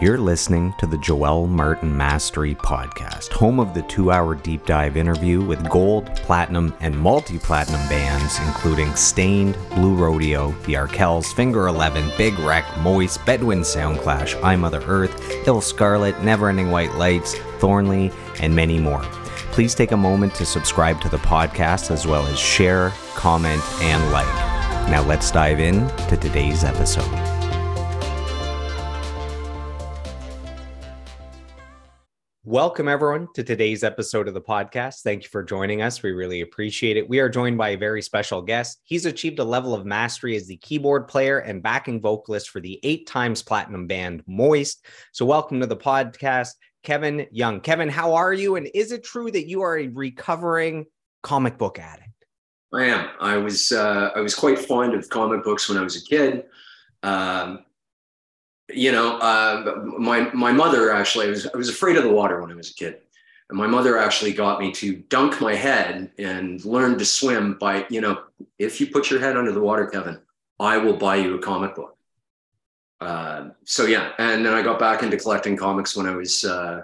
You're listening to the Joel Martin Mastery Podcast, home of the two hour deep dive interview with gold, platinum, and multi platinum bands, including Staind, Blue Rodeo, The Arkells, Finger 11, Big Wreck, Moist, Bedouin Soundclash, I Mother Earth, Ill Scarlet, Neverending White Lights, Thornley, and many more. Please take a moment to subscribe to the podcast as well as share, comment, and like. Now let's dive in to today's episode. Welcome, everyone, to today's episode of the podcast. Thank you for joining us. We really appreciate it. We are joined by a very special guest. He's achieved a level of mastery as the keyboard player and backing vocalist for the eight times platinum band Moist. So, welcome to the podcast, Kevin Young. Kevin, how are you? And is it true that you are a recovering comic book addict? I am. I was uh, I was quite fond of comic books when I was a kid. Um, you know, uh, my my mother actually, I was I was afraid of the water when I was a kid, and my mother actually got me to dunk my head and learn to swim by, you know, if you put your head under the water, Kevin, I will buy you a comic book. Uh, so yeah, and then I got back into collecting comics when I was uh,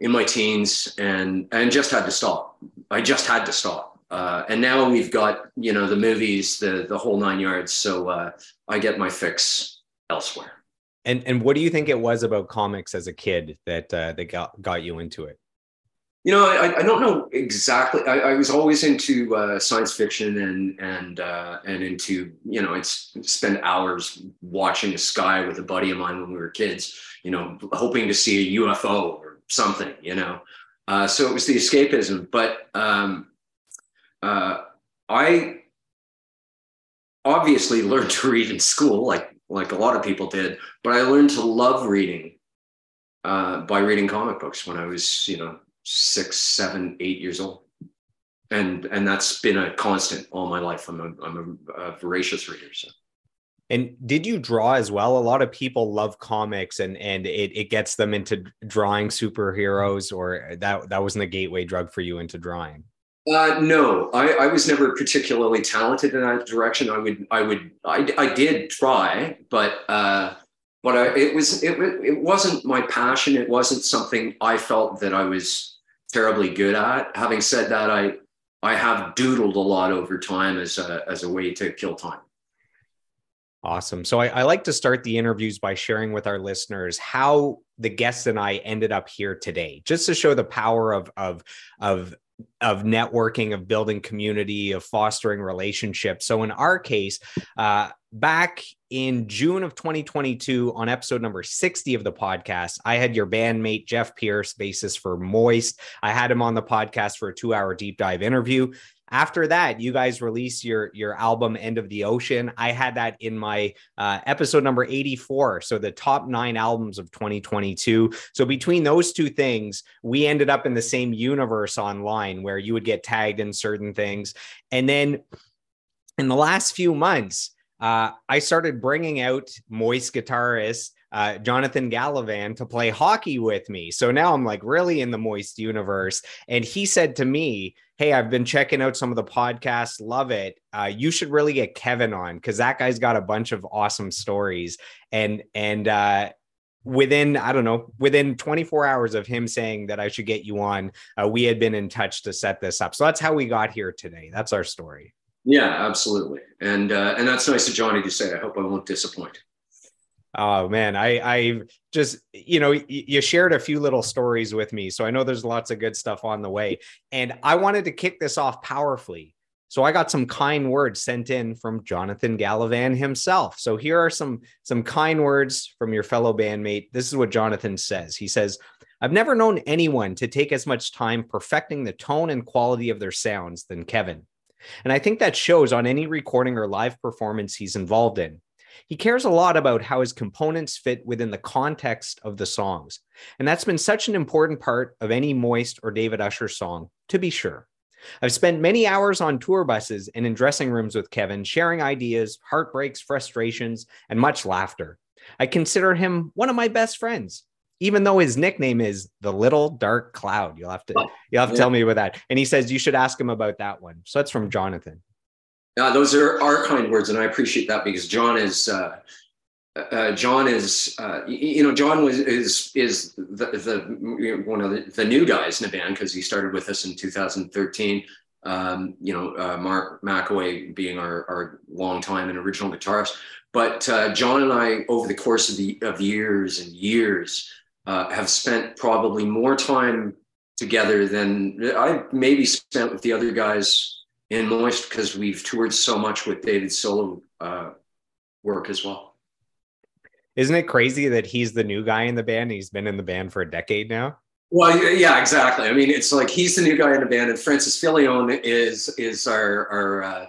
in my teens, and and just had to stop. I just had to stop. Uh, and now we've got you know the movies, the the whole nine yards. So uh, I get my fix elsewhere. And and what do you think it was about comics as a kid that uh, that got got you into it? You know, I, I don't know exactly. I, I was always into uh, science fiction and and uh, and into you know, spend hours watching the sky with a buddy of mine when we were kids. You know, hoping to see a UFO or something. You know, uh, so it was the escapism. But um, uh, I obviously learned to read in school, like like a lot of people did. But I learned to love reading uh, by reading comic books when I was, you know, six, seven, eight years old. And, and that's been a constant all my life. I'm a, I'm a, a voracious reader. So. And did you draw as well? A lot of people love comics and and it, it gets them into drawing superheroes or that that wasn't a gateway drug for you into drawing. Uh, no, I, I, was never particularly talented in that direction. I would, I would, I, I did try, but, uh, but I, it was, it, it wasn't my passion. It wasn't something I felt that I was terribly good at. Having said that, I, I have doodled a lot over time as a, as a way to kill time. Awesome. So I, I, like to start the interviews by sharing with our listeners how the guests and I ended up here today, just to show the power of of of of networking, of building community, of fostering relationships. So in our case, uh, back in June of 2022, on episode number 60 of the podcast, I had your bandmate Jeff Pearce, bassist for Moist. I had him on the podcast for a two-hour deep dive interview after that you guys release your your album end of the ocean i had that in my uh, episode number 84 so the top nine albums of 2022 so between those two things we ended up in the same universe online where you would get tagged in certain things and then in the last few months uh, i started bringing out moist guitarist uh, Jonathan Gallivan to play hockey with me. So now I'm like really in the moist universe. And he said to me, Hey, I've been checking out some of the podcasts, love it. Uh, you should really get Kevin on because that guy's got a bunch of awesome stories. And, and, uh, within i don't know within 24 hours of him saying that i should get you on uh, we had been in touch to set this up. So that's how we got here today. That's our story. Yeah absolutely. And uh, and that's nice of johnny to say. I hope i won't disappoint Oh man, I I just you know you shared a few little stories with me, so I know there's lots of good stuff on the way, and I wanted to kick this off powerfully. So I got some kind words sent in from Jonathan Gallivan himself. So here are some some kind words from your fellow bandmate. This is what Jonathan says. He says, "I've never known anyone to take as much time perfecting the tone and quality of their sounds than Kevin." And I think that shows on any recording or live performance he's involved in. He cares a lot about how his components fit within the context of the songs. And that's been such an important part of any Moist or David Usher song, to be sure. I've spent many hours on tour buses and in dressing rooms with Kevin, sharing ideas, heartbreaks, frustrations, and much laughter. I consider him one of my best friends, even though his nickname is the Little Dark Cloud. You'll have to oh, you'll have to yeah. tell me about that. And he says you should ask him about that one. So that's from Jonathan. Uh, those are our kind words, and I appreciate that because John is uh, uh, John is, uh, you know, John was is is the, the one of the, the new guys in the band because he started with us in 2013. Um, you know, uh, Mark Makoway being our, our long time and original guitarist. But John and I, over the course of the of years and years, have spent probably more time together than I maybe spent with the other guys in Moist because we've toured so much with David's solo uh, work as well. Isn't it crazy that he's the new guy in the band? He's been in the band for a decade now. Well, yeah, exactly. I mean, it's like he's the new guy in the band, and Francis Filion is is our our uh,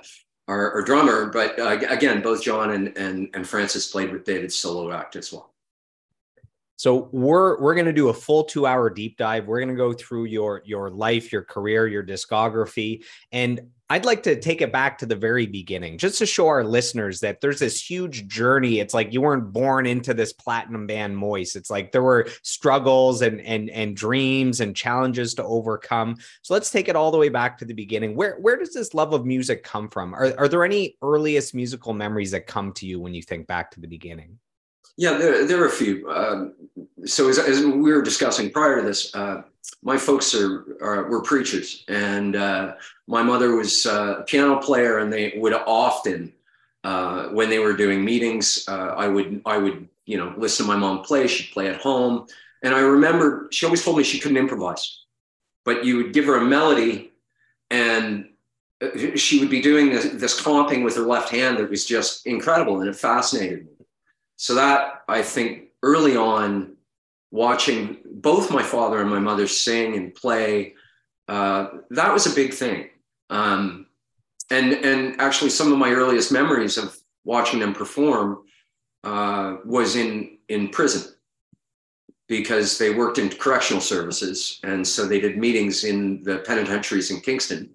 our, our, drummer. But uh, again, both John and, and and Francis played with David's solo act as well. So we're we're going to do a full 2-hour deep dive. We're going to go through your your life, your career, your discography, and I'd like to take it back to the very beginning just to show our listeners that there's this huge journey. It's like you weren't born into this platinum band Moist. It's like there were struggles and and and dreams and challenges to overcome. So let's take it all the way back to the beginning. Where where does this love of music come from? Are are there any earliest musical memories that come to you when you think back to the beginning? Yeah, there, there are a few. Um, so as, as, we were discussing prior to this, uh, my folks are, are were preachers, and uh, my mother was uh, a piano player, and they would often, uh, when they were doing meetings, uh, I would I would you know listen to my mom play. She'd play at home, and I remember she always told me she couldn't improvise, but you would give her a melody, and uh, she would be doing this, this comping with her left hand that was just incredible, and it fascinated me. So that I think early on watching both my father and my mother sing and play, uh, that was a big thing. Um, and and actually, some of my earliest memories of watching them perform uh, was in in prison because they worked in correctional services, and so they did meetings in the penitentiaries in Kingston.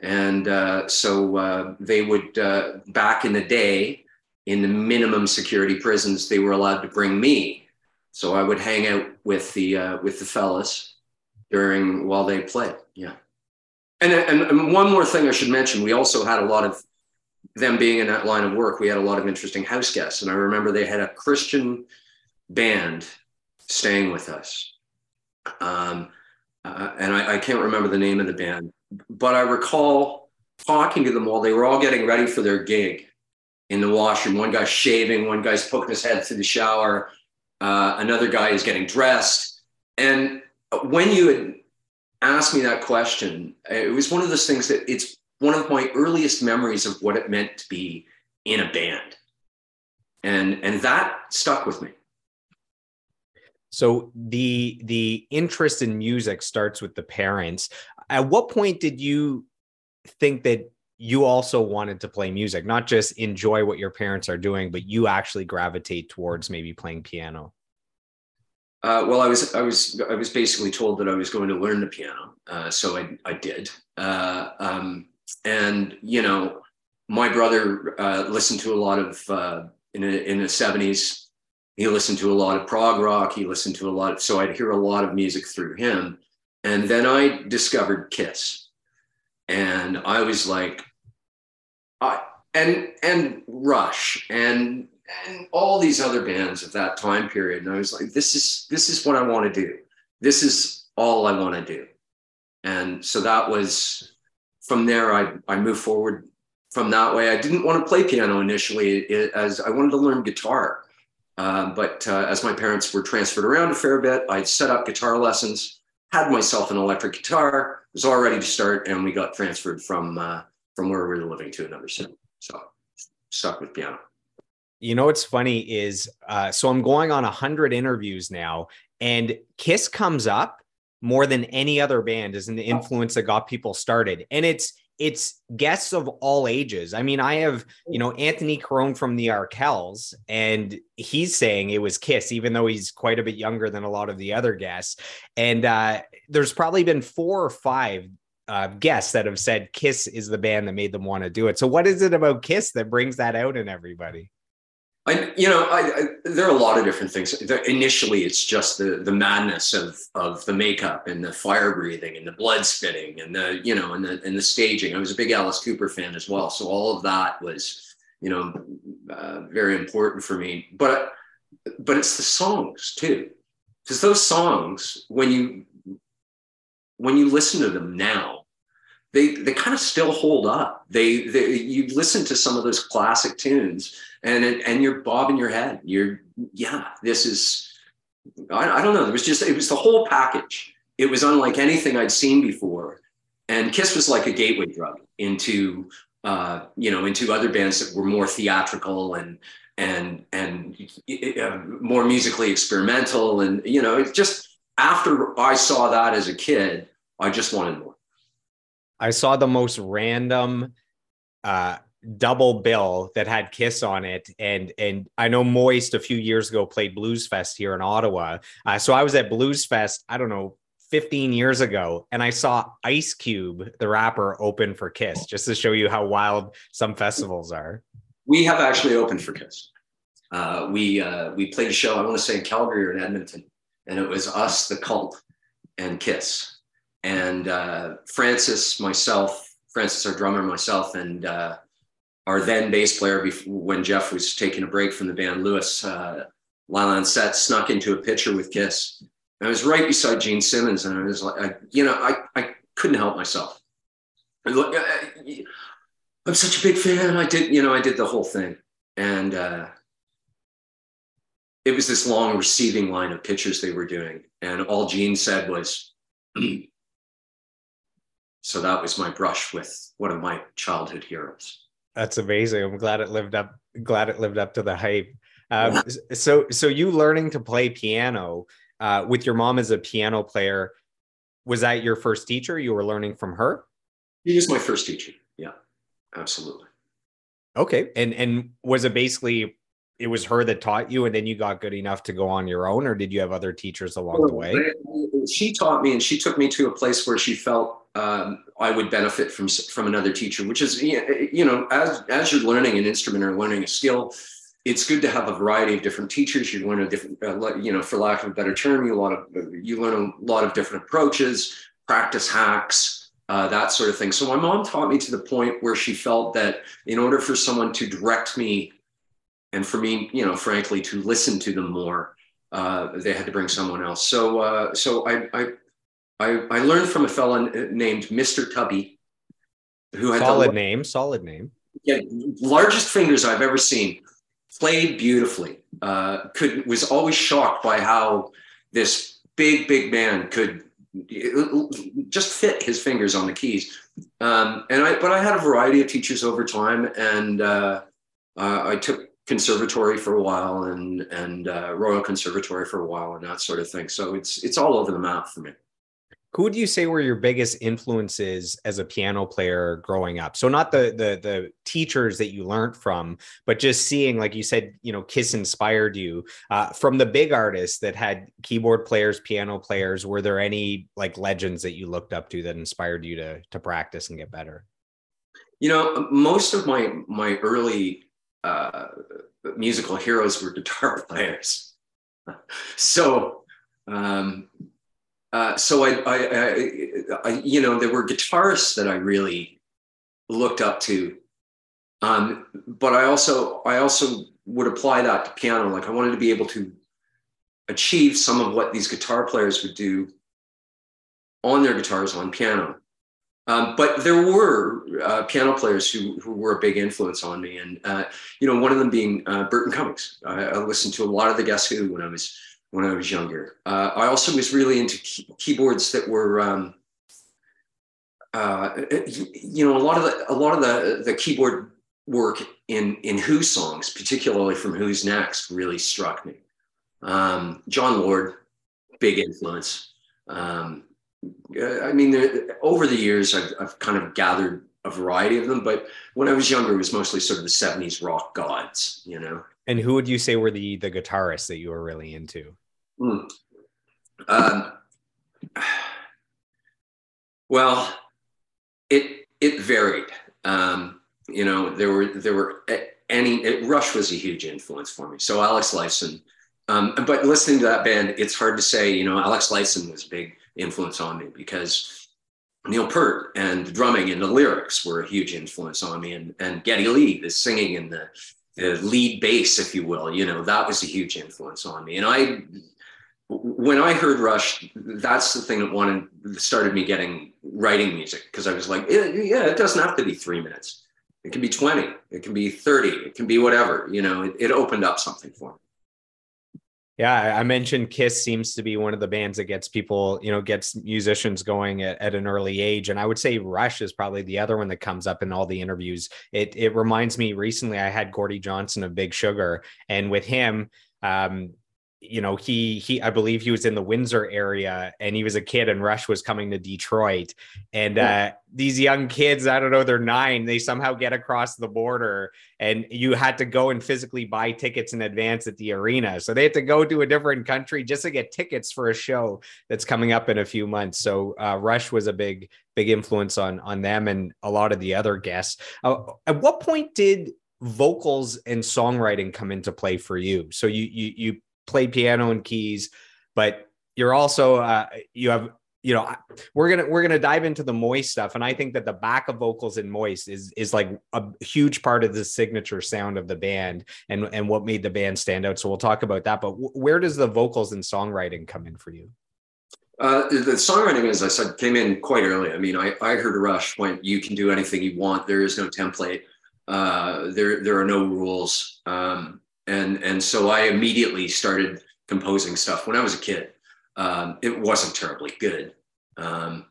And uh, so uh, they would, uh, back in the day, in the minimum security prisons, they were allowed to bring me so I would hang out with the uh, with the fellas during while they played. Yeah. And, and, and one more thing I should mention, we also had a lot of them being in that line of work. We had a lot of interesting house guests, and I remember they had a Christian band staying with us. Um, uh, and I, I can't remember the name of the band, but I recall talking to them while they were all getting ready for their gig in the washroom. One guy's shaving, one guy's poking his head through the shower, uh, another guy is getting dressed. And when you had asked me that question, it was one of those things that it's one of my earliest memories of what it meant to be in a band. And, and that stuck with me. So the the interest in music starts with the parents. At what point did you think that you also wanted to play music, not just enjoy what your parents are doing, but you actually gravitate towards maybe playing piano? Uh, well, I was I was I was basically told that I was going to learn the piano, uh, so I I did. Uh, um, and you know, my brother uh, listened to a lot of uh, in a, in the seventies. He listened to a lot of prog rock. He listened to a lot. Of, so I'd hear a lot of music through him. And then I discovered Kiss, and I was like, I, and and Rush and and all these other bands of that time period, and I was like, this is this is what I want to do. This is all I want to do, and so that was from there. I I moved forward from that way. I didn't want to play piano initially, it, as I wanted to learn guitar. Uh, but uh, as my parents were transferred around a fair bit, I set up guitar lessons, had myself an electric guitar, was all ready to start, and we got transferred from uh, from where we were living to another city. So stuck with piano. You know what's funny is uh, so I'm going on a hundred interviews now, and Kiss comes up more than any other band as an influence that got people started, and it's it's guests of all ages. I mean, I have, you know, Anthony Carone from the Arkells, and he's saying it was Kiss, even though he's quite a bit younger than a lot of the other guests. And uh, there's probably been four or five uh, guests that have said Kiss is the band that made them want to do it. So, what is it about Kiss that brings that out in everybody? I, you know, I, I, there are a lot of different things. Initially, it's just the the madness of of the makeup and the fire breathing and the blood spitting and the you know and the and the staging. I was a big Alice Cooper fan as well, so all of that was you know uh, very important for me. But but it's the songs too, because those songs when you when you listen to them now, they they kind of still hold up. They, they you listen to some of those classic tunes, and and you're bobbing your head. You're yeah, this is I, I don't know. It was just it was the whole package. It was unlike anything I'd seen before, and Kiss was like a gateway drug into uh, you know into other bands that were more theatrical and and and uh, more musically experimental and you know just after I saw that as a kid, I just wanted more. I saw the most random uh, double bill that had Kiss on it, and and I know Moist a few years ago played Blues Fest here in Ottawa. Uh, so I was at Blues Fest. I don't know. 15 years ago, and I saw Ice Cube, the rapper, open for Kiss, just to show you how wild some festivals are. We have actually opened for Kiss. Uh, we uh, we played a show. I want to say in Calgary or in Edmonton, and it was us, the Cult, and Kiss and uh, Francis, myself, Francis, our drummer, myself, and uh, our then bass player, before, when Jeff was taking a break from the band, Lewis uh, Set, snuck into a picture with Kiss. And I was right beside Gene Simmons, and I was like, I, you know, I, I couldn't help myself. I look, I, I'm such a big fan. I did, you know, I did the whole thing, and uh, it was this long receiving line of pictures they were doing, and all Gene said was. so that was my brush with one of my childhood heroes. That's amazing. I'm glad it lived up glad it lived up to the hype. Um, so so you learning to play piano uh, with your mom as a piano player was that your first teacher? You were learning from her? She was my first teacher. Yeah absolutely. Okay. And and was it basically it was her that taught you and then you got good enough to go on your own or did you have other teachers along the way? she taught me and she took me to a place where she felt um, I would benefit from from another teacher, which is you know as as you're learning an instrument or learning a skill, it's good to have a variety of different teachers. You learn a different, uh, you know, for lack of a better term, you a lot of you learn a lot of different approaches, practice hacks, uh, that sort of thing. So my mom taught me to the point where she felt that in order for someone to direct me, and for me, you know, frankly, to listen to them more, uh, they had to bring someone else. So uh, so I, I I, I learned from a fellow named Mr. Tubby, who had solid the, name, solid name. Yeah, largest fingers I've ever seen. Played beautifully. Uh, could was always shocked by how this big big man could just fit his fingers on the keys. Um, and I, but I had a variety of teachers over time, and uh, uh, I took conservatory for a while and and uh, Royal Conservatory for a while and that sort of thing. So it's it's all over the map for me who would you say were your biggest influences as a piano player growing up? So not the the the teachers that you learned from but just seeing like you said you know kiss inspired you uh, from the big artists that had keyboard players piano players were there any like legends that you looked up to that inspired you to to practice and get better? You know most of my my early uh, musical heroes were guitar players. So um, uh, so I, I, I, I, you know, there were guitarists that I really looked up to, um, but I also, I also would apply that to piano. Like I wanted to be able to achieve some of what these guitar players would do on their guitars on piano. Um, but there were uh, piano players who, who were a big influence on me, and uh, you know, one of them being uh, Burton Cummings. I, listened to a lot of the Guess Who when I was when I was younger. Uh, I also was really into key- keyboards that were, um, uh, you know, a lot of the a lot of the the keyboard work in in Who songs, particularly from Who's Next, really struck me. Um, Jon Lord, big influence. Um, I mean, over the years, I've, I've kind of gathered a variety of them, but when I was younger, it was mostly sort of the 70s rock gods, you know. And who would you say were the the guitarists that you were really into? Mm. Um, well, it it varied. Um, you know, there were there were any it, Rush was a huge influence for me. So Alex Lifeson. Um, but listening to that band, it's hard to say. You know, Alex Lifeson was a big influence on me because Neil Peart and the drumming and the lyrics were a huge influence on me, and and Geddy Lee, the singing and the the lead bass, if you will. You know, that was a huge influence on me. And I, when I heard Rush, that's the thing that wanted started me getting writing music because I was like, yeah, it doesn't have to be three minutes. It can be 20, it can be 30, it can be whatever. You know, it, it opened up something for me. Yeah, I mentioned Kiss seems to be one of the bands that gets people, you know, gets musicians going at, at, an early age. And I would say Rush is probably the other one that comes up in all the interviews. It it reminds me recently I had Gordy Johnson of Big Sugar, and with him, um, you know he he i believe he was in the windsor area and he was a kid and rush was coming to detroit. And yeah. uh, these young kids i don't know they're nine they somehow get across the border and you had to go and physically buy tickets in advance at the arena. So they had to go to a different country just to get tickets for a show that's coming up in a few months. So uh, rush was a big big influence on on them and a lot of the other guests. Uh, at what point did vocals and songwriting come into play for you? So you you you play piano and keys, but you're also uh, you have you know we're gonna we're gonna dive into the moist stuff and i think that the back of vocals in moist is is like a huge part of the signature sound of the band and and what made the band stand out so we'll talk about that but where does the vocals and songwriting come in for you uh, the songwriting, as I said, came in quite early. I mean, I, I heard rush when you can do anything you want. There is no template. Uh, there, there are no rules. Um, and and so I immediately started composing stuff when I was a kid. Um, it wasn't terribly good, um,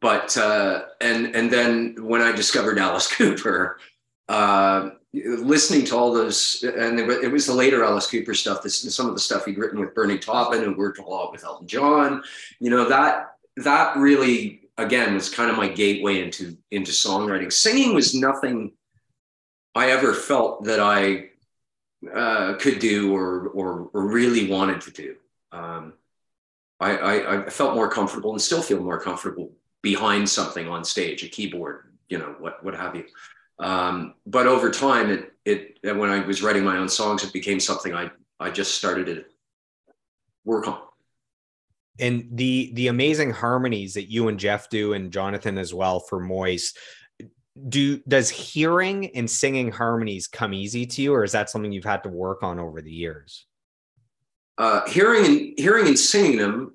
but uh, and and then when I discovered Alice Cooper, uh, listening to all those, and it was the later Alice Cooper stuff. This, some of the stuff he'd written with Bernie Taupin, who worked a lot with Elton John. You know that that really again was kind of my gateway into into songwriting. Singing was nothing I ever felt that I uh, could do or, or, or really wanted to do. Um, I, I, I, felt more comfortable and still feel more comfortable behind something on stage, a keyboard, you know, what, what have you. Um, but over time, it, it, when I was writing my own songs, it became something I, I just started to work on. And the, the amazing harmonies that you and Jeff do and Jonathan as well for Moist, do does hearing and singing harmonies come easy to you or is that something you've had to work on over the years? Uh, hearing and hearing and singing them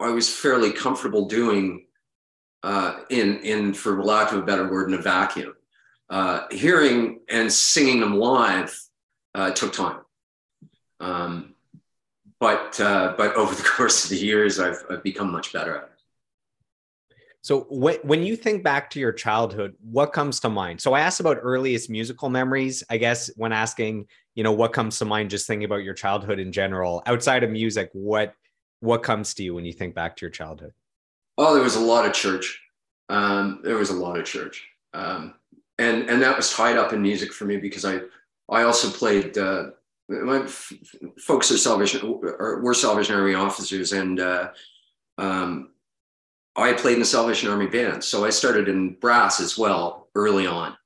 i was fairly comfortable doing uh, in in for lack of a better word in a vacuum. Uh, hearing and singing them live uh, took time. Um, but uh, but over the course of the years I've, I've become much better at it so when, you think back to your childhood, what comes to mind? So I asked about earliest musical memories. I guess when asking, you know, what comes to mind, just thinking about your childhood in general, outside of music, what what comes to you when you think back to your childhood? Oh, there was a lot of church. Um, there was a lot of church, um, and and that was tied up in music for me because I I also played. Uh, my f- folks are Salvation or were Salvation Army officers, and uh, um, I played in the Salvation Army band, so I started in brass as well early on,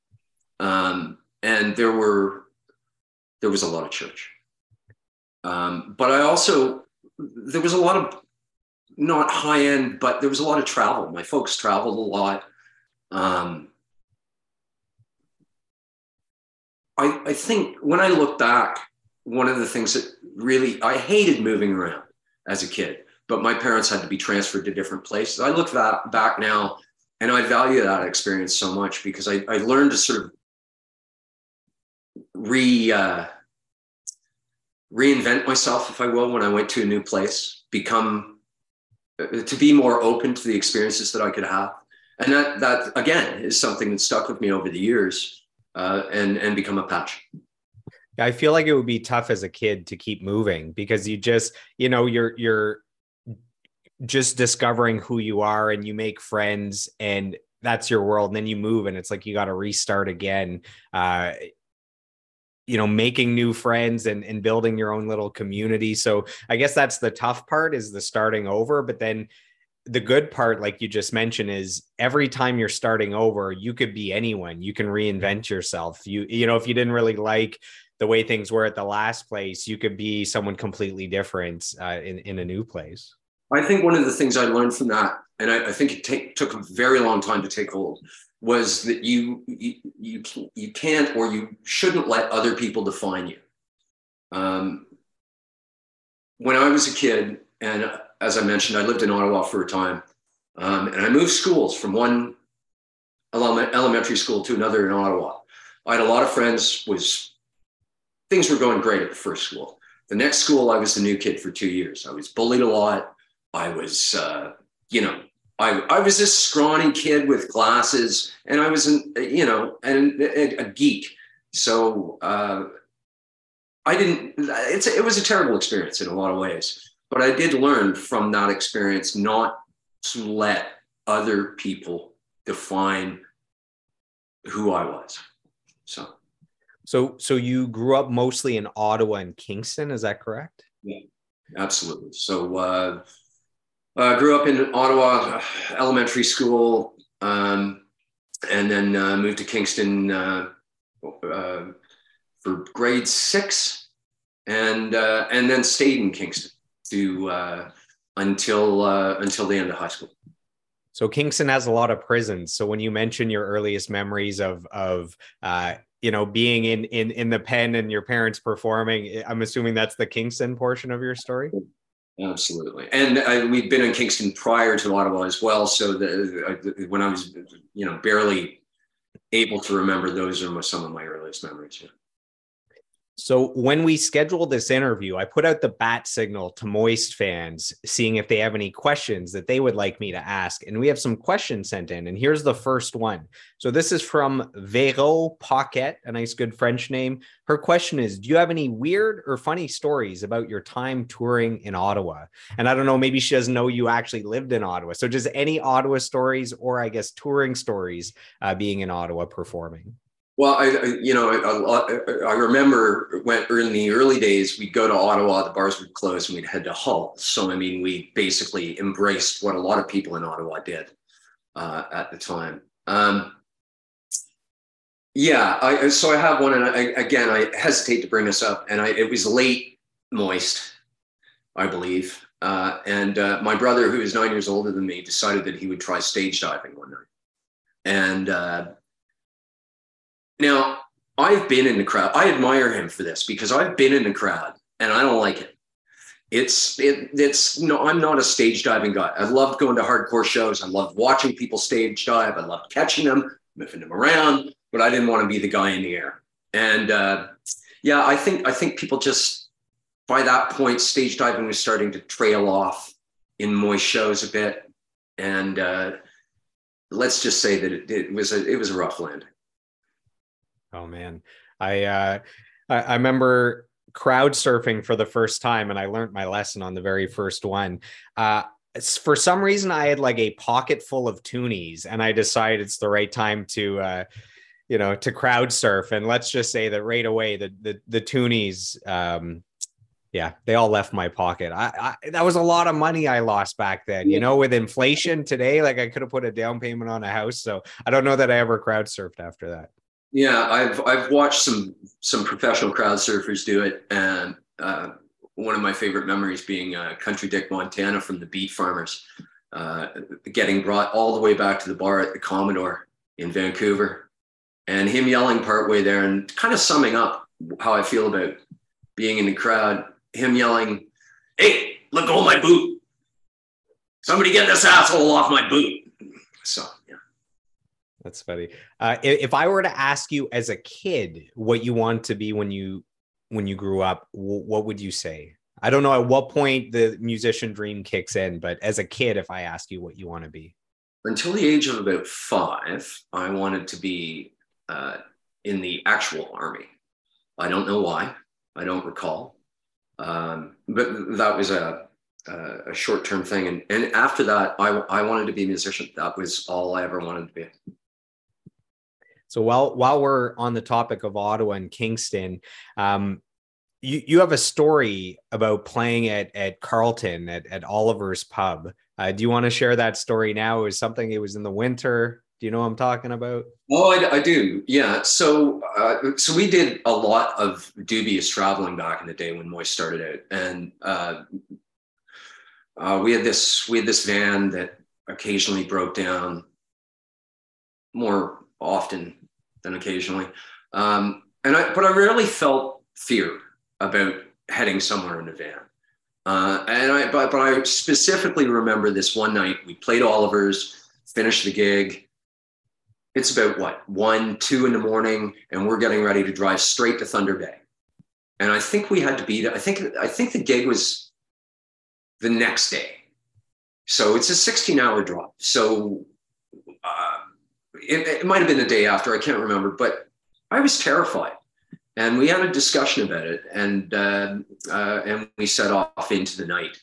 um, and there were there was a lot of church, um, but I also there was a lot of not high end, but there was a lot of travel. My folks traveled a lot. Um, I, I think when I look back, one of the things that really I hated moving around as a kid but my parents had to be transferred to different places. I look that back now and I value that experience so much because I, I learned to sort of re uh, reinvent myself, if I will, when I went to a new place, become uh, to be more open to the experiences that I could have. And that that again is something that stuck with me over the years uh, and and become a patch. I feel like it would be tough as a kid to keep moving because you just, you know, you're you're just discovering who you are and you make friends and that's your world. And then you move and it's like you got to restart again uh you know making new friends and, and building your own little community. So i guess that's the tough part is the starting over but then the good part like you just mentioned is every time you're starting over you could be anyone. You can reinvent yourself. You you know if you didn't really like the way things were at the last place you could be someone completely different uh, in in a new place I think one of the things I learned from that, and I, I think it take, took a very long time to take hold, was that you, you you can't or you shouldn't let other people define you. Um, when I was a kid, and as I mentioned, I lived in Ottawa for a time, um, and I moved schools from one elementary school to another in Ottawa. I had a lot of friends. Was things were going great at the first school. The next school, I was the new kid for two years. I was bullied a lot. I was, uh, you know, I, I was this scrawny kid with glasses, and I was, an, you know, and a, a geek. So uh, I didn't. It's it was a terrible experience in a lot of ways, but I did learn from that experience not to let other people define who I was. So, so so you grew up mostly in Ottawa and Kingston, is that correct? Yeah, absolutely. So, uh, uh, grew up in Ottawa, elementary school, um, and then uh, moved to Kingston uh, uh, for grade six, and uh, and then stayed in Kingston to until until the end of high school. So Kingston has a lot of prisons. So when you mention your earliest memories of of uh, you know being in in in the pen and your parents performing, I'm assuming that's the Kingston portion of your story. Absolutely, and we'd been in Kingston prior to Ottawa as well. So the, when I was you know barely able to remember, those are some of my earliest memories. Yeah. So when we scheduled this interview, I put out the bat signal to Moist fans, seeing if they have any questions that they would like me to ask. And we have some questions sent in. And here's the first one. So this is from Vero Pocket, a nice good French name. Her question is Do you have any weird or funny stories about your time touring in Ottawa? And I don't know, maybe she doesn't know you actually lived in Ottawa. So just any Ottawa stories or I guess touring stories uh, being in Ottawa performing? Well, I, you know, I, I, remember when in the early days we'd go to Ottawa, the bars would close, and we'd head to Hull. So I mean, we basically embraced what a lot of people in Ottawa did uh, at the time. Um, yeah, I, so I have one, and I, again, I hesitate to bring this up, and I, it was late moist, I believe, uh, and uh, my brother, who is nine years older than me, decided that he would try stage diving one night, and uh, now, I've been in the crowd. I admire him for this because I've been in the crowd and I don't like it. It's it, it's no, I'm not a stage diving guy. I love going to hardcore shows. I love watching people stage dive. I love catching them, moving them around, but I didn't want to be the guy in the air. And uh, yeah, I think I think people just by that point, stage diving was starting to trail off in moist shows a bit, and uh, let's just say that it, it was a it was a rough landing. Oh man, I uh, I, I remember crowd surfing for the first time, and I learned my lesson on the very first one. Uh, for some reason, I had like a pocket full of toonies, and I decided it's the right time to. Uh, you know, to crowd surf, and let's just say that right away, the the the toonies, um, yeah, they all left my pocket. I, I, that was a lot of money I lost back then. You know, with inflation today, like I could have put a down payment on a house. So I don't know that I ever crowd surfed after that. Yeah, I've I've watched some some professional crowd surfers do it, and uh, one of my favorite memories being uh, Country Dick Montana from the Beat Farmers, uh, getting brought all the way back to the bar at the Commodore in Vancouver, and him yelling partway there and kind of summing up how I feel about being in the crowd. Him yelling, "Hey, let go of my boot! Somebody get this asshole off my boot!" So that's funny. Uh, if I were to ask you as a kid what you want to be when you when you grew up, what would you say? I don't know at what point the musician dream kicks in, but as a kid, if I ask you what you want to be, until the age of about five, I wanted to be uh, in the actual army. I don't know why. I don't recall. Um, but that was a, a short term thing. And, and after that, I, I wanted to be a musician. That was all I ever wanted to be. So while while we're on the topic of Ottawa and Kingston, um, you you have a story about playing at at Carleton at, at Oliver's Pub. Uh, do you want to share that story now? It was something. It was in the winter. Do you know what I'm talking about? Oh, I, I do. Yeah. So, uh, so we did a lot of dubious traveling back in the day when Moist started out, and uh, uh, we had this we had this van that occasionally broke down, more often than occasionally. Um, and I, but I rarely felt fear about heading somewhere in a van. Uh, and I, but, but I specifically remember this one night we played Oliver's, finished the gig. It's about what one, two in the morning, and we're getting ready to drive straight to Thunder Bay. And I think we had to be. I think I think the gig was the next day, so it's a 16-hour drive. So uh, it, might have been the day after. I can't remember, but I was terrified. And we had a discussion about it and uh, uh, and we set off into the night.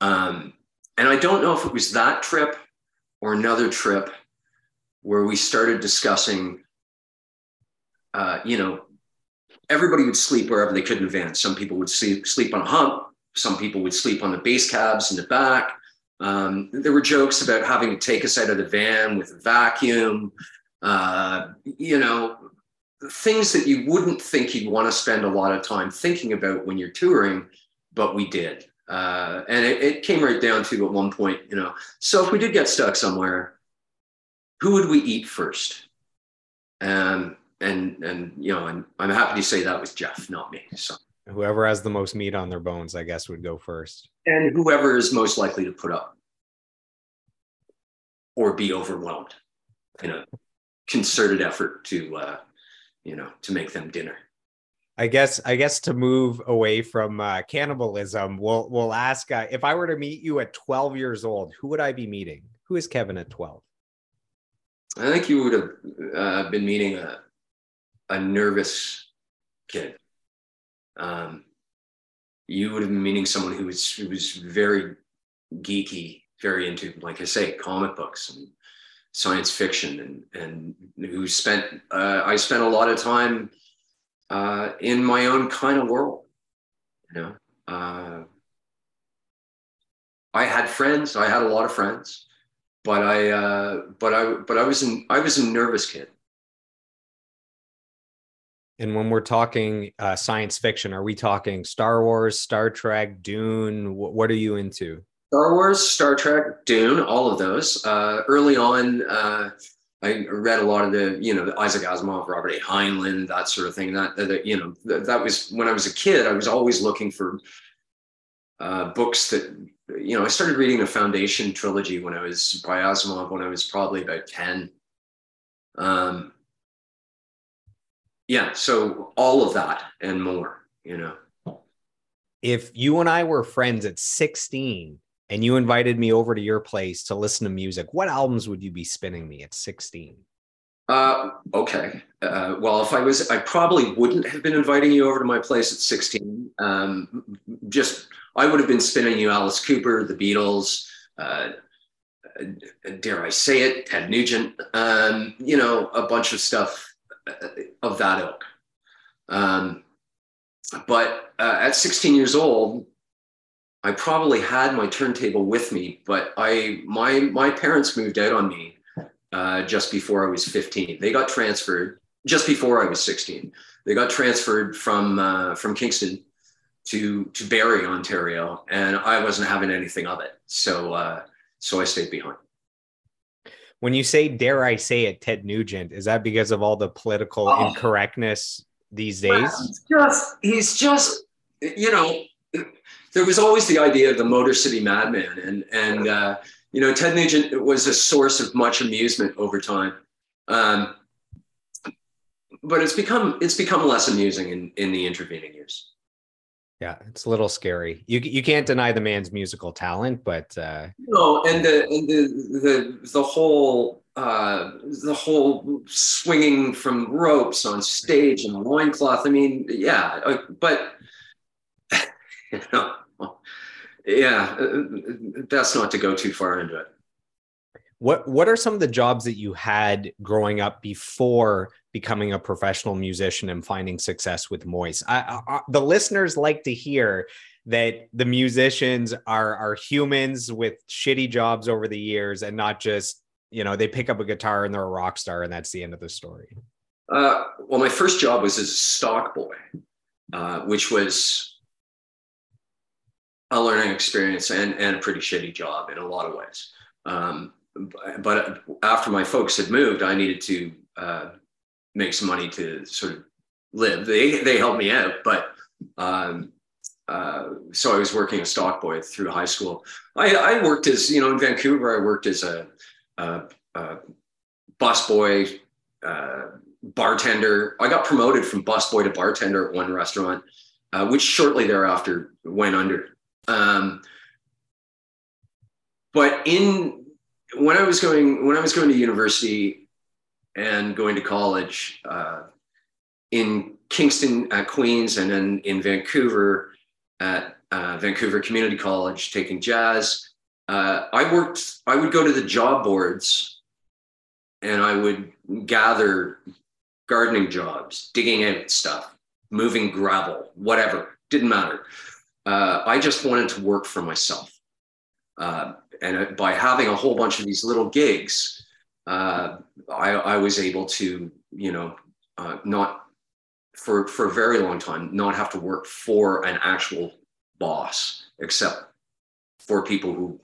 Um, and i don't know if it was that trip or another trip where we started discussing uh, you know everybody would sleep wherever they could in advance. Some people would sleep, sleep on a hump. Some people would sleep on the base cabs in the back um, there were jokes about having to take us out of the van with a vacuum uh, you know things that you wouldn't think you'd want to spend a lot of time thinking about when you're touring, but we did. Uh, and it, it, came right down to at one point, you know, so if we did get stuck somewhere, who would we eat first? Um, and and you know, and I'm happy to say that was Jeff, not me. So whoever has the most meat on their bones, I guess, would go first. And whoever is most likely to put up or be overwhelmed in a concerted effort to uh, you know, to make them dinner. I guess I guess to move away from uh, cannibalism, we'll we'll ask uh, if I were to meet you at 12 years old, who would I be meeting? Who is Kevin at 12? I think you would have uh, been meeting a a nervous kid. Um, you would have been meeting someone who was who was very geeky, very into, like I say, comic books and science fiction and and who spent uh, I spent a lot of time uh, in my own kind of world. You know, uh, I had friends. I had a lot of friends, but I uh, but I but I was in I was a nervous kid. And when we're talking uh, science fiction, are we talking Star Wars, Star Trek, Dune? what are you into? Star Wars, Star Trek, Dune, all of those. Uh, early on, uh, I read a lot of the, you know, Isaac Asimov, Robert A. Heinlein, that sort of thing. That, that you know, that, that, was when I was a kid. I was always looking for uh, books that, you know, I started reading the Foundation trilogy when I was by Asimov when I was probably about ten. Um, yeah, so all of that and more, you know. If you and I were friends at 16 and you invited me over to your place to listen to music, what albums would you be spinning me at 16? Uh, okay. Uh, well, if I was, I probably wouldn't have been inviting you over to my place at 16. Um, just, I would have been spinning you Alice Cooper, the Beatles, uh, dare I say it, Ted Nugent, um, you know, a bunch of stuff uh, of that ilk. Um, but uh, at 16 years old, I probably had my turntable with me, but I my my parents moved out on me uh, just before I was 15. They got transferred just before I was 16. They got transferred from uh, from Kingston to to Barrie, Ontario, and I wasn't having anything of it. So uh, so I stayed behind. When you say "dare I say it," Ted Nugent, is that because of all the political oh. incorrectness these days? He's just he's just you know there was always the idea of the Motor City Madman, and and uh, you know Ted Nugent was a source of much amusement over time, um, but it's become it's become less amusing in in the intervening years. Yeah, it's a little scary. You you can't deny the man's musical talent, but uh... no, and the and the the the whole uh, the whole swinging from ropes on stage and loincloth. I mean, yeah, uh, but you know, yeah, that's not to go too far into it. What What are some of the jobs that you had growing up before becoming a professional musician and finding success with Moist? I, I, the listeners like to hear that the musicians are are humans with shitty jobs over the years and not just you know they pick up a guitar and they're a rock star and that's the end of the story. Uh, well, my first job was as a stock boy, uh, which was a learning experience and, and a pretty shitty job in a lot of ways. Um, but after my folks had moved, I needed to uh, make some money to sort of live. They, they helped me out, but um, uh, so I was working a stock boy through high school. I, I, worked as, you know, in Vancouver, I worked as a, a, a bus boy, uh, bartender. I got promoted from bus boy to bartender at one restaurant, uh, which shortly thereafter went under. Um, but in when I was going when I was going to university and going to college uh, in Kingston at Queens and then in Vancouver at uh, Vancouver Community College taking jazz. Uh, I worked. I would go to the job boards, and I would gather gardening jobs, digging out stuff, moving gravel, whatever. Didn't matter. Uh, I just wanted to work for myself. Uh, and by having a whole bunch of these little gigs, uh, I, I, was able to, you know, uh, not for for a very long time, not have to work for an actual boss, except for people who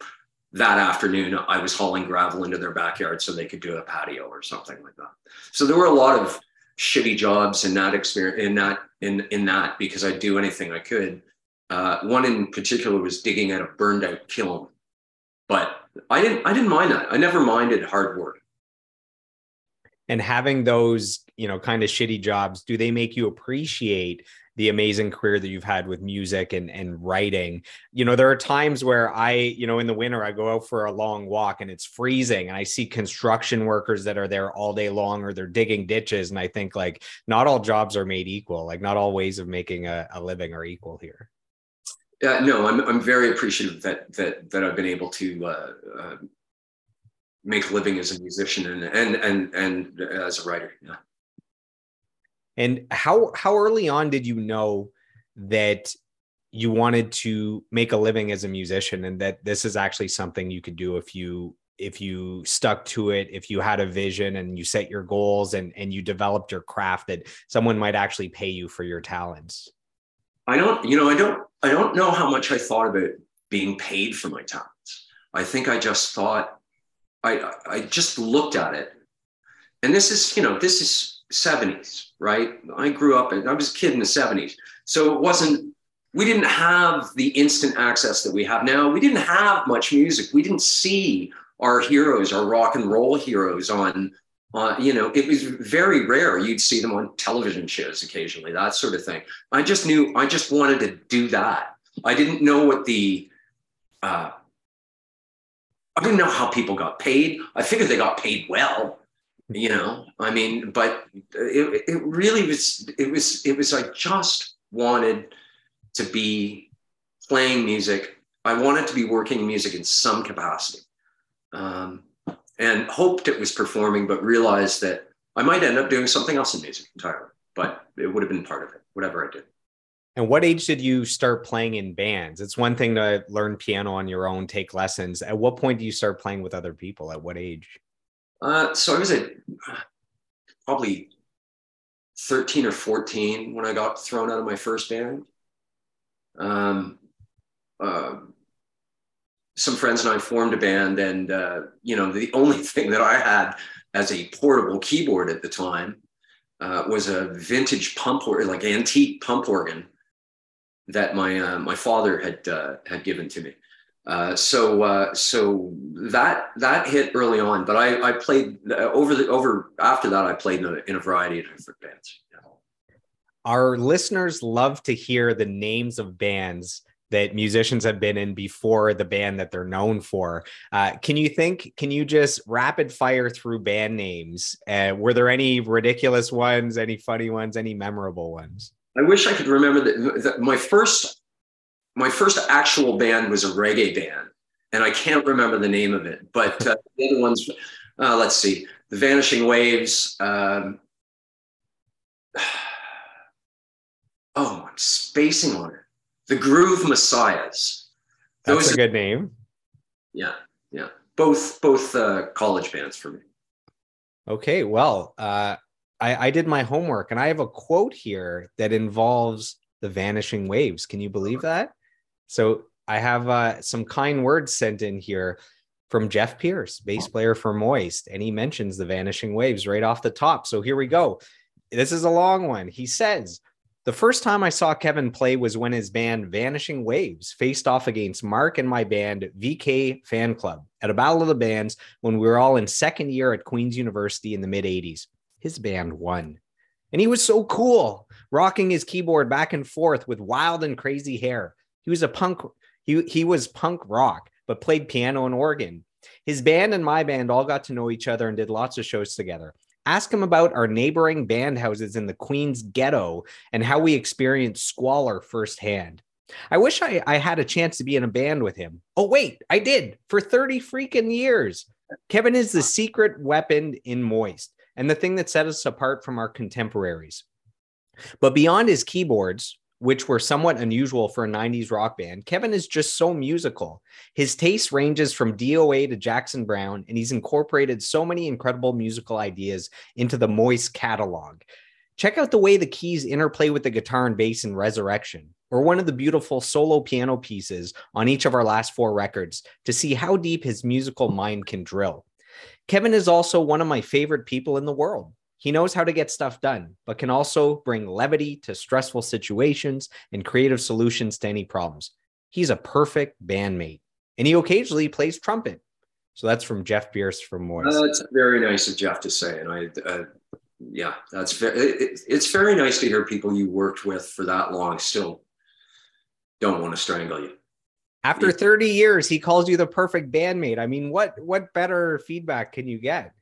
that afternoon I was hauling gravel into their backyard so they could do a patio or something like that. So there were a lot of shitty jobs in that experience in that in in that because I'd do anything I could. Uh, one in particular was digging at a burned out kiln but I didn't I didn't mind that. I never minded hard work. And having those, you know, kind of shitty jobs, do they make you appreciate the amazing career that you've had with music and and writing. You know, there are times where I, you know, in the winter I go out for a long walk and it's freezing and I see construction workers that are there all day long or they're digging ditches and I think like not all jobs are made equal. Like not all ways of making a, a living are equal here. Uh, no, I'm I'm very appreciative that that that I've been able to uh, uh, make a living as a musician and and and and as a writer. Yeah. And how how early on did you know that you wanted to make a living as a musician and that this is actually something you could do if you if you stuck to it if you had a vision and you set your goals and and you developed your craft that someone might actually pay you for your talents I don't, you know, I don't, I don't know how much I thought about being paid for my talents. I think I just thought, I, I just looked at it, and this is, you know, this is 70s, right? I grew up, and I was a kid in the 70s, so it wasn't. We didn't have the instant access that we have now. We didn't have much music. We didn't see our heroes, our rock and roll heroes on you know, it was very rare. You'd see them on television shows occasionally, that sort of thing. I just knew, I just wanted to do that. I didn't know what the, uh, I didn't know how people got paid. I figured they got paid well, you know. I mean, but it, it really was, it was, it was, I just wanted to be playing music. I wanted to be working music in some capacity. Um, and hoped it was performing, but realized that I might end up doing something else in music entirely. But it would have been part of it, whatever I did. And what age did you start playing in bands? It's one thing to learn piano on your own, take lessons. At what point do you start playing with other people? At what age? Uh, so I was at probably 13 or 14 when I got thrown out of my first band. Um, uh, some friends and I formed a band, and uh, you know, the only thing that I had as a portable keyboard at the time uh, was a vintage pump or like antique pump organ that my uh, my father had uh, had given to me. Uh, so uh, so that that hit early on, but I, I played over the over after that I played in a, in a variety of different bands. Our listeners love to hear the names of bands that musicians have been in before the band that they're known for. Uh, can you think? Can you just rapid fire through band names? Uh, were there any ridiculous ones? Any funny ones? Any memorable ones? I wish I could remember that, that my first my first actual band was a reggae band, and I can't remember the name of it. But uh, the other ones, uh, let's see, the Vanishing Waves. Um, oh, I'm spacing on it the Groove Messiahs. Those That's a good name. Yeah, yeah. Both both uh, college bands for me. Okay, well, uh, I, I did my homework and I have a quote here that involves the vanishing waves. Can you believe that? So I have uh, some kind words sent in here from Jeff Pearce, bass player for Moist, and he mentions the Vanishing Waves right off the top. So here we go. This is a long one. He says, the first time I saw Kevin play was when his band Vanishing Waves faced off against Mark and my band VK Fan Club at a Battle of the Bands when we were all in second year at Queen's University in the mid 80s. His band won. And he was so cool, rocking his keyboard back and forth with wild and crazy hair. He was a punk, he, he was punk rock, but played piano and organ. His band and my band all got to know each other and did lots of shows together. Ask him about our neighboring band houses in the Queens ghetto and how we experienced squalor firsthand. I wish I, I had a chance to be in a band with him. Oh, wait, I did for 30 freaking years. Kevin is the secret weapon in Moist and the thing that set us apart from our contemporaries. But beyond his keyboards, which were somewhat unusual for a 90s rock band, Kevin is just so musical. His taste ranges from DOA to Jackson Browne, and he's incorporated so many incredible musical ideas into the Moist catalog. Check out the way the keys interplay with the guitar and bass in Resurrection, or one of the beautiful solo piano pieces on each of our last four records to see how deep his musical mind can drill. Kevin is also one of my favorite people in the world. He knows how to get stuff done, but can also bring levity to stressful situations and creative solutions to any problems. He's a perfect bandmate, and he occasionally plays trumpet. So that's from Jeff Pearce from Moist. Uh, that's very nice of Jeff to say, and I, uh, yeah, that's very. It, it's very nice to hear people you worked with for that long still don't want to strangle you. After 30 years, he calls you the perfect bandmate. I mean, what what better feedback can you get?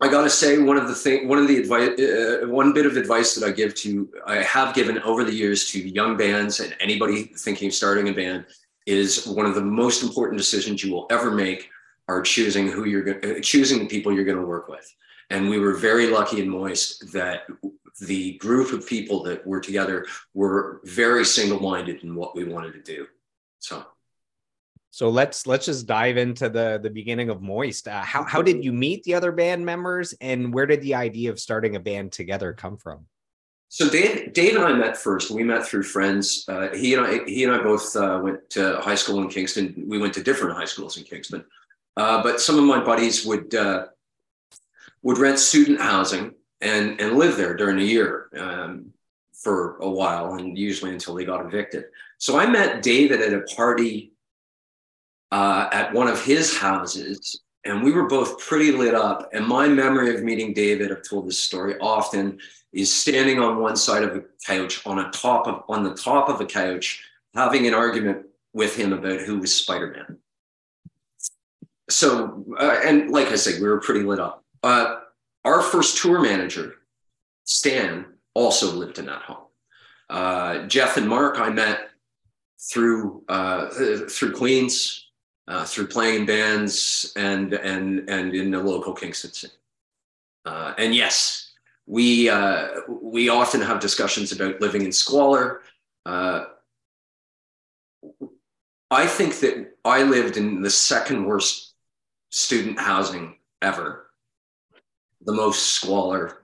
I got to say, one of the thing, one of the advice, uh, one bit of advice that I give to, I have given over the years to young bands and anybody thinking of starting a band, is one of the most important decisions you will ever make are choosing who you're going, uh, choosing the people you're going to work with. And we were very lucky in Moist that the group of people that were together were very single-minded in what we wanted to do. So. So let's let's just dive into the the beginning of Moist. Uh, how how did you meet the other band members, and where did the idea of starting a band together come from? So Dave, Dave and I met first. We met through friends. Uh, he and I he and I both uh, went to high school in Kingston. We went to different high schools in Kingston, uh, but some of my buddies would uh, would rent student housing and and live there during the year um, for a while, and usually until they got evicted. So I met David at a party uh, at one of his houses, and we were both pretty lit up. And my memory of meeting David, I've told this story often, is standing on one side of a couch on a top of on the top of a couch, having an argument with him about who was Spider-Man. So, uh, and like I said, we were pretty lit up. Uh, our first tour manager, Stan, also lived in that home. Uh, Jeff and Mark, I met through uh, through Queens uh, through playing in bands and and and in the local Kingston scene. Uh, and yes, we uh, we often have discussions about living in squalor. Uh, I think that I lived in the second worst student housing ever, the most squalor.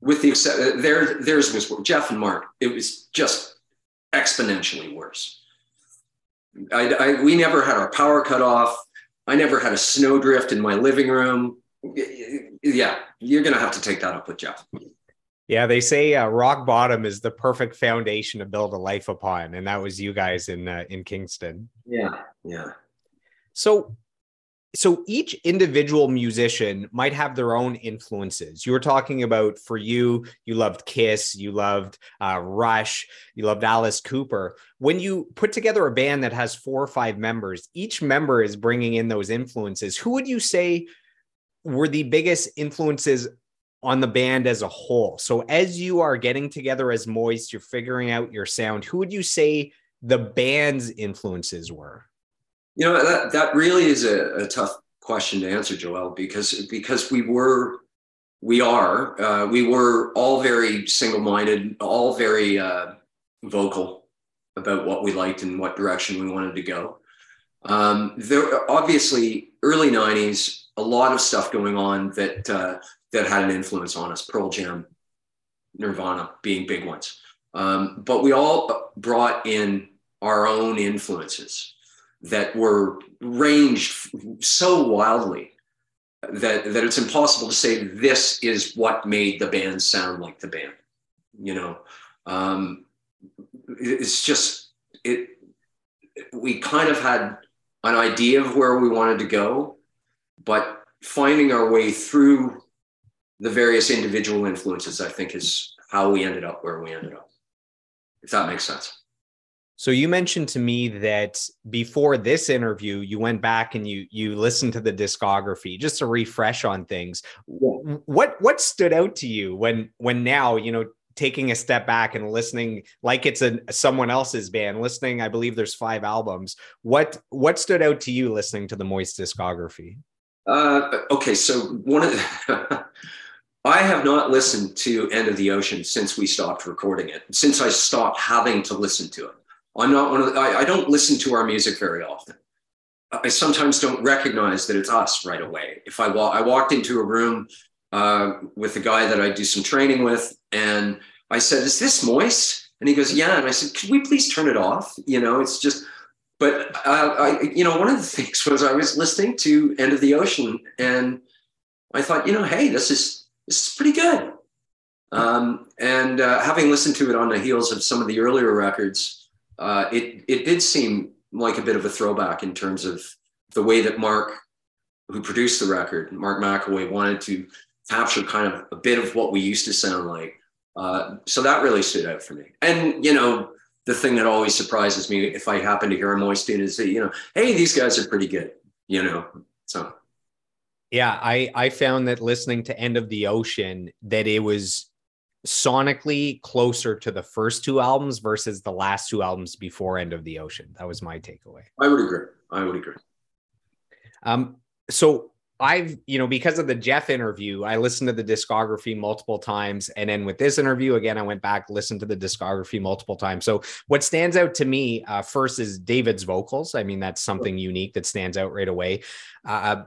With the exception, there, theirs was Jeff and Mark. It was just exponentially worse. I, I, we never had our power cut off. I never had a snowdrift in my living room. Yeah, you're going to have to take that up with Jeff. Yeah, they say uh, rock bottom is the perfect foundation to build a life upon, and that was you guys in uh, in Kingston. Yeah, yeah. So so each individual musician might have their own influences. You were talking about for you, you loved Kiss, you loved uh, Rush, you loved Alice Cooper. When you put together a band that has four or five members, each member is bringing in those influences. Who would you say were the biggest influences on the band as a whole? So as you are getting together as Moist, you're figuring out your sound. Who would you say the band's influences were? You know that that really is a, a tough question to answer, Joel, because because we were we are uh, we were all very single-minded, all very uh, vocal about what we liked and what direction we wanted to go. Um, there obviously early '90s, a lot of stuff going on that uh, that had an influence on us. Pearl Jam, Nirvana being big ones, um, but we all brought in our own influences that were ranged so wildly that that it's impossible to say this is what made the band sound like the band you know? Um, it's just it we kind of had an idea of where we wanted to go but finding our way through the various individual influences i think is how we ended up where we ended up if that makes sense so you mentioned to me that before this interview, you went back and you you listened to the discography just to refresh on things. What what stood out to you when when now you know taking a step back and listening like it's a someone else's band listening i believe there's five albums what what stood out to you listening to the moist discography uh, okay so one of the I have not listened to End of the Ocean since we stopped recording it, since I stopped having to listen to it. I'm not one of the, I, I don't listen to our music very often. I sometimes don't recognize that it's us right away. If I walk, I walked into a room uh, with a guy that I do some training with, and I said, "Is this moist?" And he goes, "Yeah." And I said, "Could we please turn it off?" You know, it's just. But uh, I, you know, one of the things was I was listening to End of the Ocean, and I thought, you know, hey, this is this is pretty good. Um, and uh, having listened to it on the heels of some of the earlier records, uh, it it did seem like a bit of a throwback in terms of the way that Mark, who produced the record, Mark Makoway, wanted to capture kind of a bit of what we used to sound like. Uh, so that really stood out for me. And you know, the thing that always surprises me if I happen to hear a moist tune is that you know, hey, these guys are pretty good. You know, so. Yeah, I I found that listening to End of the Ocean that it was sonically closer to the first two albums versus the last two albums before End of the Ocean. That was my takeaway. I would agree. I would agree. Um, so I've, you know, because of the Jeff interview, I listened to the discography multiple times. And then with this interview, again, I went back, listened to the discography multiple times. So what stands out to me uh, first is David's vocals. I mean, that's something unique that stands out right away. Uh,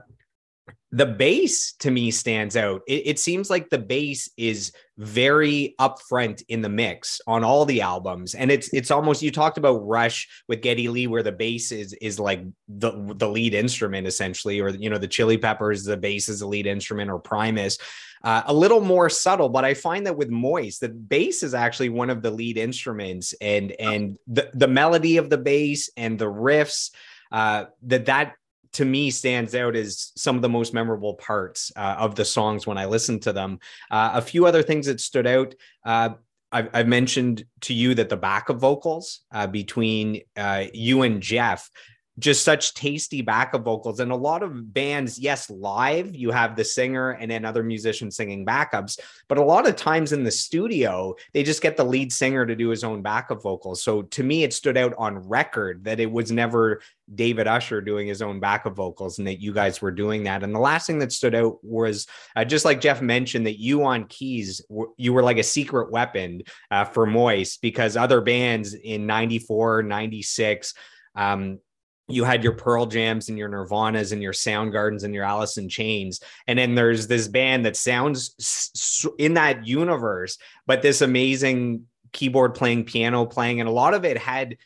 the bass to me stands out. It, it, seems like the bass is very upfront in the mix on all the albums, and it's it's almost you talked about Rush with Geddy Lee, where the bass is is like the the lead instrument essentially, or you know the Chili Peppers, the bass is the lead instrument, or Primus. Uh, a little more subtle, but I find that with Moist, the bass is actually one of the lead instruments, and and the the melody of the bass and the riffs. Uh, that that to me stands out as some of the most memorable parts uh, of the songs when I listen to them. Uh, a few other things that stood out. Uh, I've, I've, mentioned to you that the back of vocals uh, between uh, you and Jeff just such tasty backup vocals. And a lot of bands yes live you have the singer and then other musicians singing backups. But a lot of times in the studio they just get the lead singer to do his own backup vocals. So to me it stood out on record that it was never david usher doing his own backup vocals and that you guys were doing that. And the last thing that stood out was uh, just like jeff mentioned that you on keys you were like a secret weapon uh, for moist because other bands in 94 96 um, you had your Pearl Jams and your Nirvanas and your Soundgardens and your Alice in Chains. And then there's this band that sounds in that universe, but this amazing keyboard playing, piano playing, and a lot of it had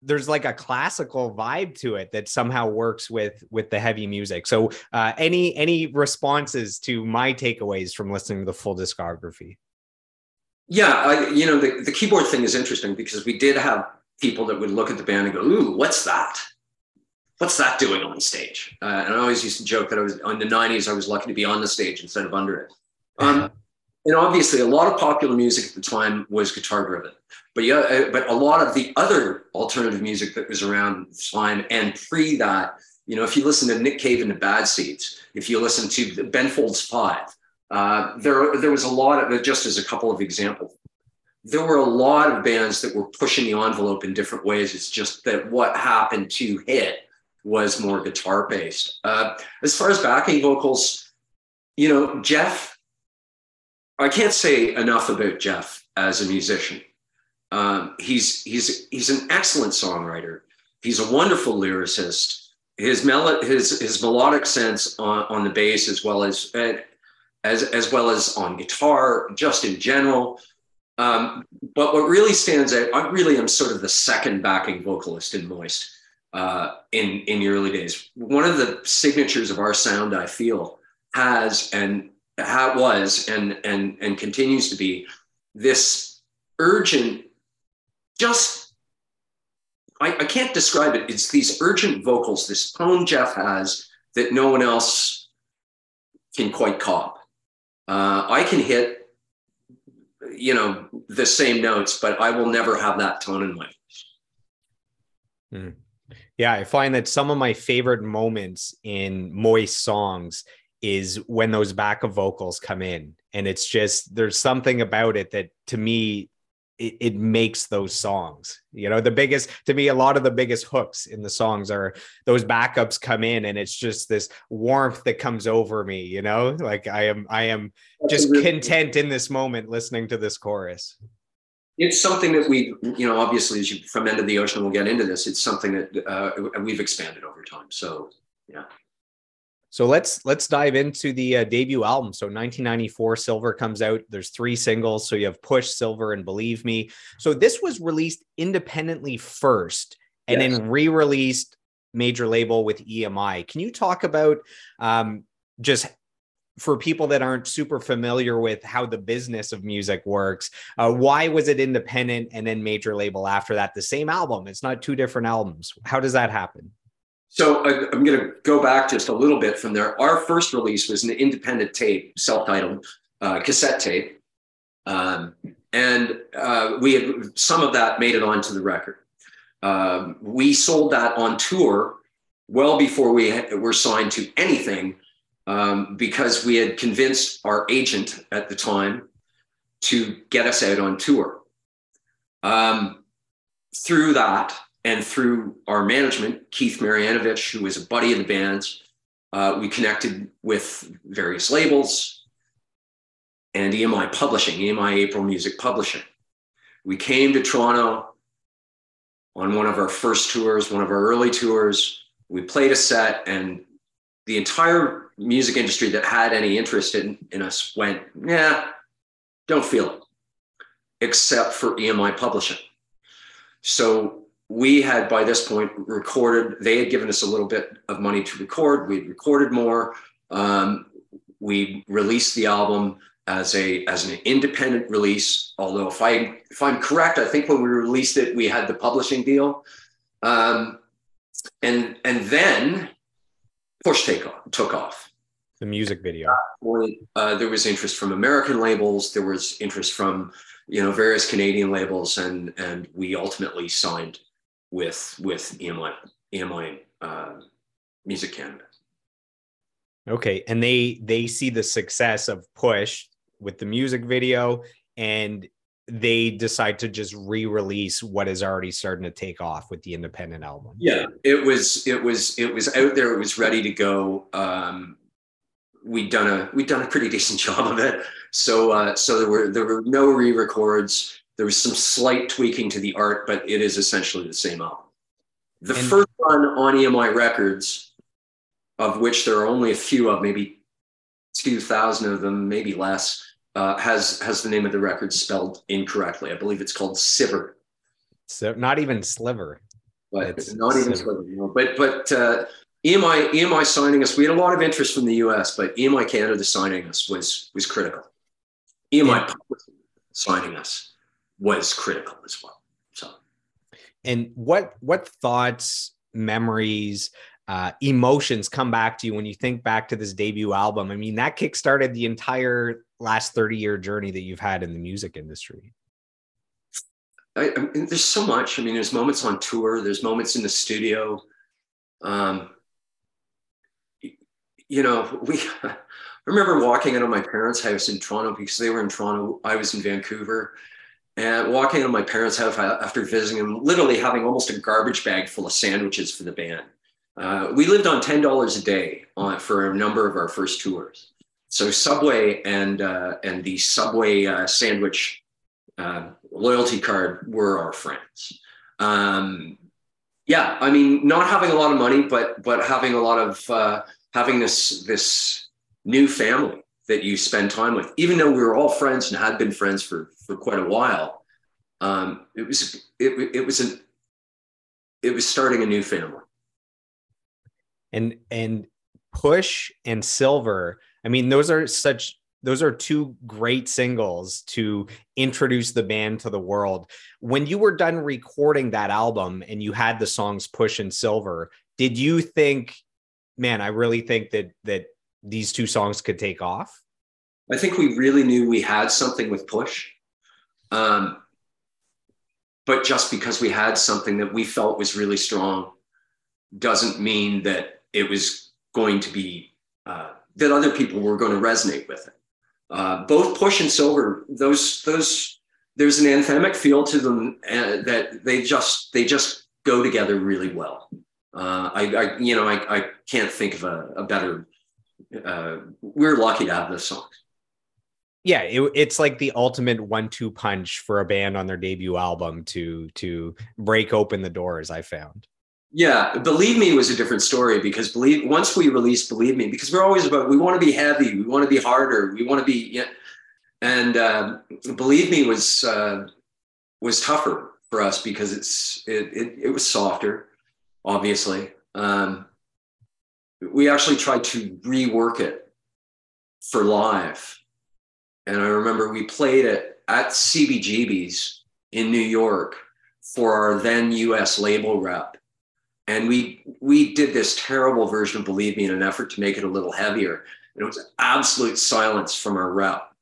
there's like a classical vibe to it that somehow works with with the heavy music. So uh, any any responses to my takeaways from listening to the full discography? Yeah, I, you know the, the keyboard thing is interesting because we did have people that would look at the band and go, "Ooh, what's that?" What's that doing on stage? Uh, and I always used to joke that I was in the 90s, I was lucky to be on the stage instead of under it. Um, and obviously, a lot of popular music at the time was guitar driven. But yeah, uh, but a lot of the other alternative music that was around the time and pre that, you know, if you listen to Nick Cave and the Bad Seeds, if you listen to Ben Folds Five, uh, there there was a lot of just as a couple of examples. There were a lot of bands that were pushing the envelope in different ways. It's just that what happened to hit was more guitar based. Uh, as far as backing vocals, you know, Jeff, I can't say enough about Jeff as a musician. Um, he's he's he's an excellent songwriter. He's a wonderful lyricist. His mel- his his melodic sense on, on the bass as well as as as well as on guitar, just in general, Um, but what really stands out, I really am sort of the second backing vocalist in Moist uh, in in the early days. One of the signatures of our sound, I feel, has and how was and and and continues to be this urgent, just I, I can't describe it. It's these urgent vocals, this tone Jeff has that no one else can quite cop. Uh, I can hit, you know, the same notes, but I will never have that tone in my voice. Yeah, I find that some of my favorite moments in Moist songs is when those backup vocals come in. And it's just, there's something about it that to me, it, it, makes those songs. You know, the biggest, to me, a lot of the biggest hooks in the songs are those backups come in and it's just this warmth that comes over me, you know, like I am, I am just content in this moment listening to this chorus it's something that we, you know, obviously, as you from end of the ocean, we'll get into this. It's something that uh, we've expanded over time. So, yeah. So let's let's dive into the uh, debut album. So 1994, Silver comes out. There's three singles. So you have Push, Silver, and Believe Me. So this was released independently first, and yes. then re-released major label with EMI. Can you talk about um, just for people that aren't super familiar with how the business of music works, uh, why was it independent and then major label after that? The same album. It's not two different albums. How does that happen? So uh, I'm going to go back just a little bit from there. Our first release was an independent tape, self-titled uh, cassette tape, um, and uh, we had some of that made it onto the record. Um, we sold that on tour well before we were signed to anything um, because we had convinced our agent at the time to get us out on tour. Um, through that and through our management, Keith Marianovich, who was a buddy of the band's, uh, we connected with various labels and EMI Publishing, EMI April Music Publishing. We came to Toronto on one of our first tours, one of our early tours. We played a set, and the entire music industry that had any interest in, in us went, yeah, don't feel it, except for EMI Publishing. So we had by this point recorded, they had given us a little bit of money to record. We'd recorded more. Um, we released the album as a as an independent release. Although if I if I'm correct, I think when we released it, we had the publishing deal. Um, and and then push take off, took off the music video? Uh, there was interest from American labels. There was interest from you know various Canadian labels, and and we ultimately signed with with EMI EMI uh, Music Canada. Okay, and they they see the success of Push with the music video, and they decide to just re-release what is already starting to take off with the independent album. Yeah, it was it was it was out there. It was ready to go. Um, we'd done a we'd done a pretty decent job of it. So uh, so there were there were no re-records. There was some slight tweaking to the art, but it is essentially the same album. The and- first one on EMI Records, of which there are only a few of, maybe two thousand of them, maybe less, uh, has has the name of the record spelled incorrectly. I believe it's called Siver. So not even Sliver. But it's not even Sliver. You know, but but uh, EMI, EMI signing us, we had a lot of interest from the US, but EMI Canada signing us was, was critical. EMI yeah. signing us was critical as well. So, and what, what thoughts, memories, uh, emotions come back to you when you think back to this debut album? I mean, that kickstarted the entire last 30 year journey that you've had in the music industry. I, I mean, there's so much. I mean, there's moments on tour, there's moments in the studio. Um, you know, we I remember walking into my parents' house in Toronto because they were in Toronto. I was in Vancouver. And walking into my parents' house after visiting them, literally having almost a garbage bag full of sandwiches for the band. Uh, we lived on $10 a day on, for a number of our first tours. So Subway and, uh, and the Subway uh, sandwich uh, loyalty card were our friends. Um, yeah, I mean, not having a lot of money, but but having a lot of uh, having this this new family that you spend time with, even though we were all friends and had been friends for for quite a while. Um, it was it, it was an it was starting a new family. And and push and silver. I mean, those are such those are two great singles to introduce the band to the world. When you were done recording that album and you had the songs Push and Silver, did you think, man, I really think that that these two songs could take off? I think we really knew we had something with Push. Um, but just because we had something that we felt was really strong doesn't mean that it was going to be uh, that other people were going to resonate with it. Uh, both Push and Silver, those those there's an anthemic feel to them uh, that they just they just go together really well. Uh, I, I, you know I, I can't think of a, a better. Uh, we're lucky to have this song. Yeah, it, it's like the ultimate one-two punch for a band on their debut album to to break open the doors. I found. Yeah, believe me was a different story because believe once we released believe me because we're always about we want to be heavy, we want to be harder, we want to be yeah, and uh, believe me was uh, was tougher for us because it's it, it, it was softer, obviously. Um, we actually tried to rework it for live, and I remember we played it at CBGB's in New York for our then U.S. label rep. And we we did this terrible version of believe me in an effort to make it a little heavier. And it was absolute silence from our rep.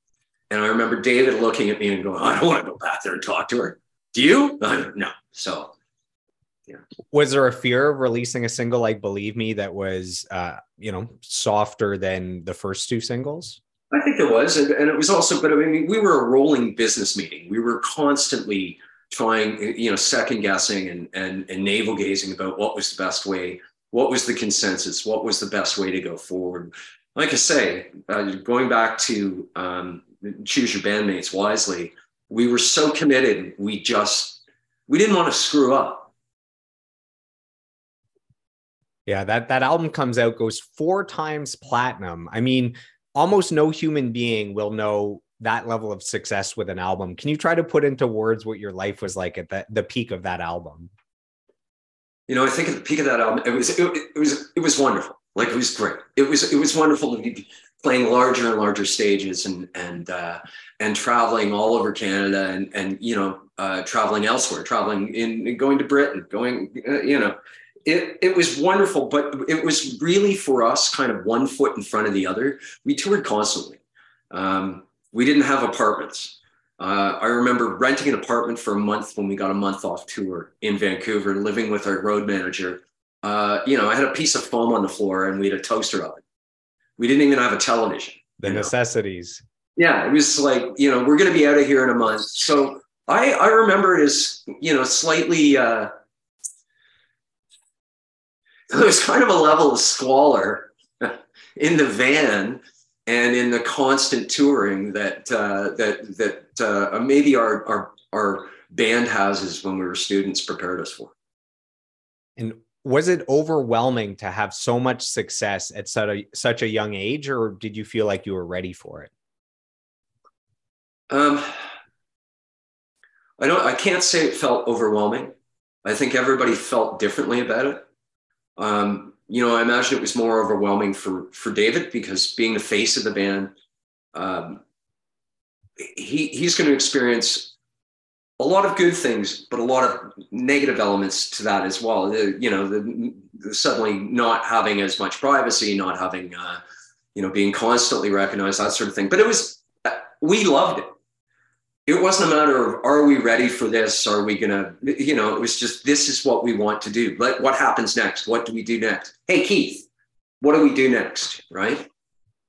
And i remember david looking at me and going i don't want to go back there and talk to her. Do you? No. So was there a fear of releasing a single like believe me that was uh you know softer than the first two singles i think there was and, and it was also but i mean we were a rolling business meeting we were constantly trying, you know, second guessing and, and, and navel gazing about what was the best way, what was the consensus, what was the best way to go forward. Like I say, uh, going back to um, choose your bandmates wisely, we were so committed, we just, we didn't want to screw up. Yeah, that that album comes out goes four times platinum. I mean, almost no human being will know that level of success with an album. Can you try to put into words what your life was like at the, the peak of that album? You know, I think at the peak of that album, it was it, it was it was wonderful. Like it was great. It was it was wonderful to be playing larger and larger stages and and uh, and traveling all over Canada and and you know uh, traveling elsewhere, traveling in going to Britain, going uh, you know. It, it was wonderful, but it was really for us kind of one foot in front of the other. We toured constantly. Um, we didn't have apartments. Uh, I remember renting an apartment for a month when we got a month off tour in Vancouver, living with our road manager. Uh, you know, I had a piece of foam on the floor and we had a toaster oven. We didn't even have a television. The necessities. Know? Yeah, it was like, you know, we're going to be out of here in a month. So I, I remember it as, you know, slightly, uh, there was kind of a level of squalor in the van and in the constant touring that uh, that that uh, maybe our, our our band houses when we were students prepared us for. And was it overwhelming to have so much success at such a such a young age, or did you feel like you were ready for it? Um, I don't. I can't say it felt overwhelming. I think everybody felt differently about it. Um, you know, I imagine it was more overwhelming for for David because being the face of the band, um, he he's going to experience a lot of good things, but a lot of negative elements to that as well. The, you know, the, the, suddenly not having as much privacy, not having, uh, you know, being constantly recognized, that sort of thing. But it was, uh, we loved it it wasn't a matter of are we ready for this? Are we gonna you know it was just this is what we want to do. But what happens next? What do we do next? Hey keith what do we do next? Right?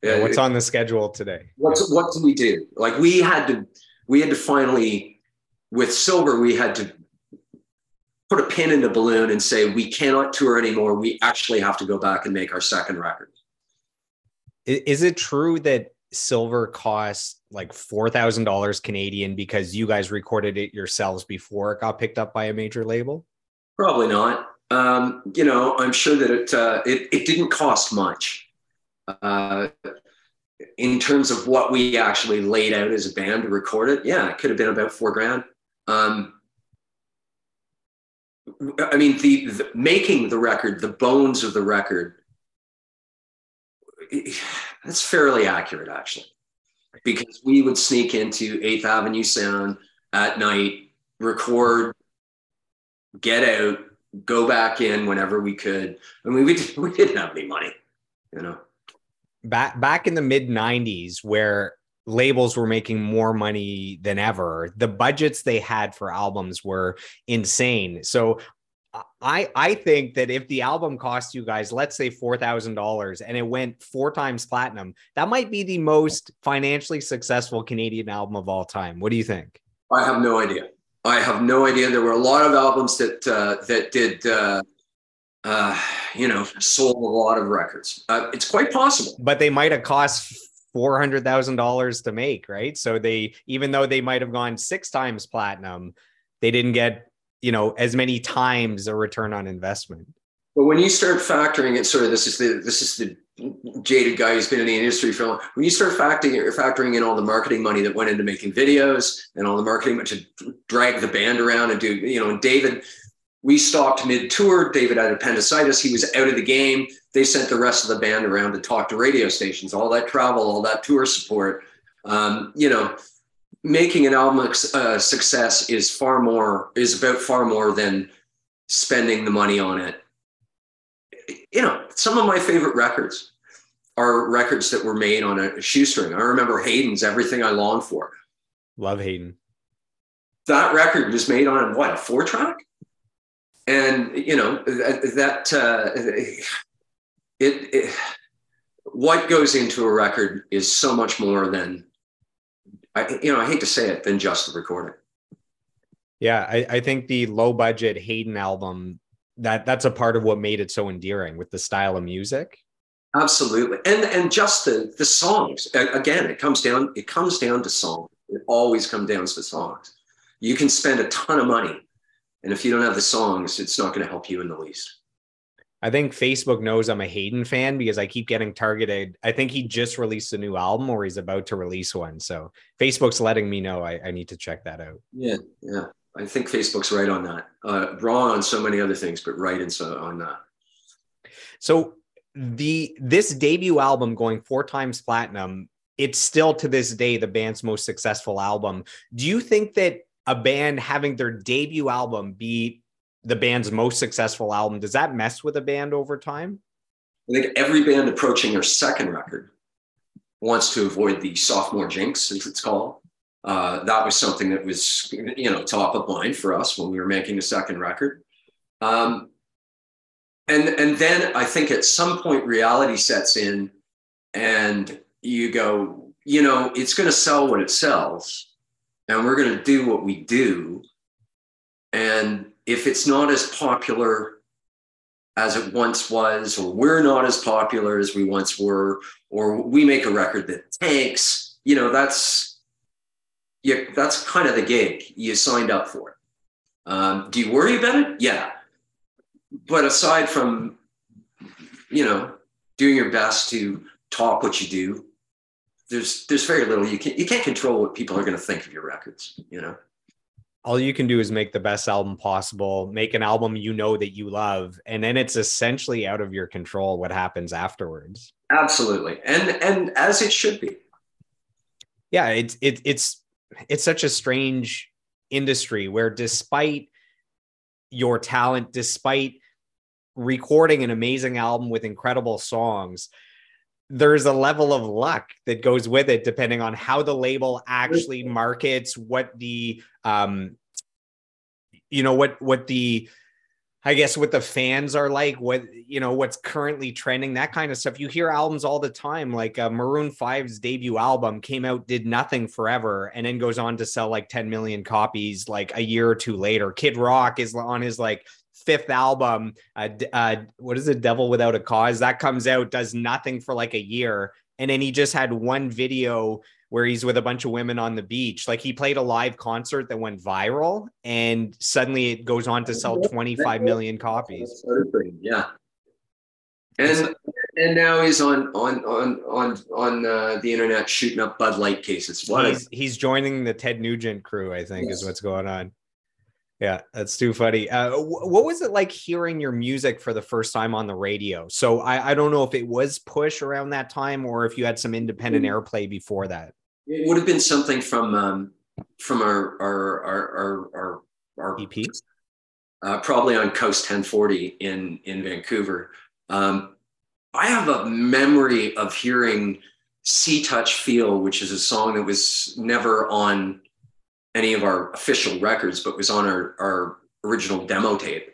Yeah, uh, what's on the schedule today? What's what do we do? Like we had to we had to finally with silver we had to put a pin in the balloon and say we cannot tour anymore. We actually have to go back and make our second record. Is it true that silver cost like $4,000 Canadian because you guys recorded it yourselves before it got picked up by a major label? Probably not. Um, you know, I'm sure that it, uh, it, it didn't cost much. Uh, in terms of what we actually laid out as a band to record it, yeah, it could have been about four grand. Um, I mean, the, the, making the record, the bones of the record, that's fairly accurate actually, because we would sneak into Eighth Avenue Sound at night, record, get out, go back in whenever we could. I mean, we we didn't have any money, you know. Back back in the mid '90s, where labels were making more money than ever. The budgets they had for albums were insane. So I I think that if the album cost you guys, let's say four thousand dollars, and it went four times platinum, that might be the most financially successful Canadian album of all time. What do you think? I have no idea. I have no idea. There were a lot of albums that uh, that did, uh, uh, you know, sold a lot of records. Uh, it's quite possible, but they might have cost four hundred thousand dollars to make, right? So they, even though they might have gone six times platinum, they didn't get, you know, as many times a return on investment. But when you start factoring it, sort of this is the this is the jaded guy who's been in the industry for a long. When you start factoring factoring in all the marketing money that went into making videos and all the marketing to drag the band around and do, you know, and David, we stopped mid tour. David had appendicitis. He was out of the game. They sent the rest of the band around to talk to radio stations. All that travel, all that tour support. Um, you know, making an album a uh, success is far more is about far more than spending the money on it you know, some of my favorite records are records that were made on a shoestring. I remember Hayden's Everything I Long For. Love Hayden. That record was made on what, a four track? And, you know, that, that uh, it, it, what goes into a record is so much more than, I, you know, I hate to say it, than just the recording. Yeah, I, I think the low budget Hayden album that that's a part of what made it so endearing with the style of music. Absolutely. And and just the the songs again it comes down it comes down to song. It always comes down to songs. You can spend a ton of money and if you don't have the songs it's not going to help you in the least I think Facebook knows I'm a Hayden fan because I keep getting targeted. I think he just released a new album or he's about to release one. So Facebook's letting me know I, I need to check that out. Yeah, yeah. I think Facebook's right on that. Uh, wrong on so many other things, but right in so on that. So the this debut album going four times platinum, it's still to this day the band's most successful album. Do you think that a band having their debut album be the band's most successful album does that mess with a band over time? I think every band approaching their second record wants to avoid the sophomore jinx, as it's called. Uh, that was something that was, you know, top of mind for us when we were making the second record. Um, and and then I think at some point reality sets in, and you go, you know, it's going to sell what it sells, and we're going to do what we do. And if it's not as popular as it once was, or we're not as popular as we once were, or we make a record that tanks, you know, that's that's kind of the gig you signed up for. Um, do you worry about it? Yeah. But aside from, you know, doing your best to talk what you do, there's there's very little you can you can't control what people are going to think of your records. You know. All you can do is make the best album possible, make an album you know that you love, and then it's essentially out of your control what happens afterwards. Absolutely, and and as it should be. Yeah, it's it, it's it's such a strange industry where despite your talent despite recording an amazing album with incredible songs there's a level of luck that goes with it depending on how the label actually markets what the um you know what what the I guess what the fans are like, what you know, what's currently trending, that kind of stuff. You hear albums all the time, like uh, Maroon 5's debut album came out, did nothing forever, and then goes on to sell like 10 million copies like a year or two later. Kid Rock is on his like fifth album, uh, uh, what is it, Devil Without a Cause? That comes out, does nothing for like a year, and then he just had one video where he's with a bunch of women on the beach. Like he played a live concert that went viral and suddenly it goes on to sell 25 million copies. Yeah. And and now he's on on on on on uh, the internet shooting up Bud Light cases. What he's, he's joining the Ted Nugent crew, I think, yes. is what's going on. Yeah, that's too funny. Uh, what was it like hearing your music for the first time on the radio? So I, I don't know if it was push around that time or if you had some independent mm-hmm. airplay before that. It would have been something from um, from our our our our, our, our EP, uh, probably on Coast 1040 in in Vancouver. Um, I have a memory of hearing "Sea Touch Feel," which is a song that was never on any of our official records, but was on our, our original demo tape.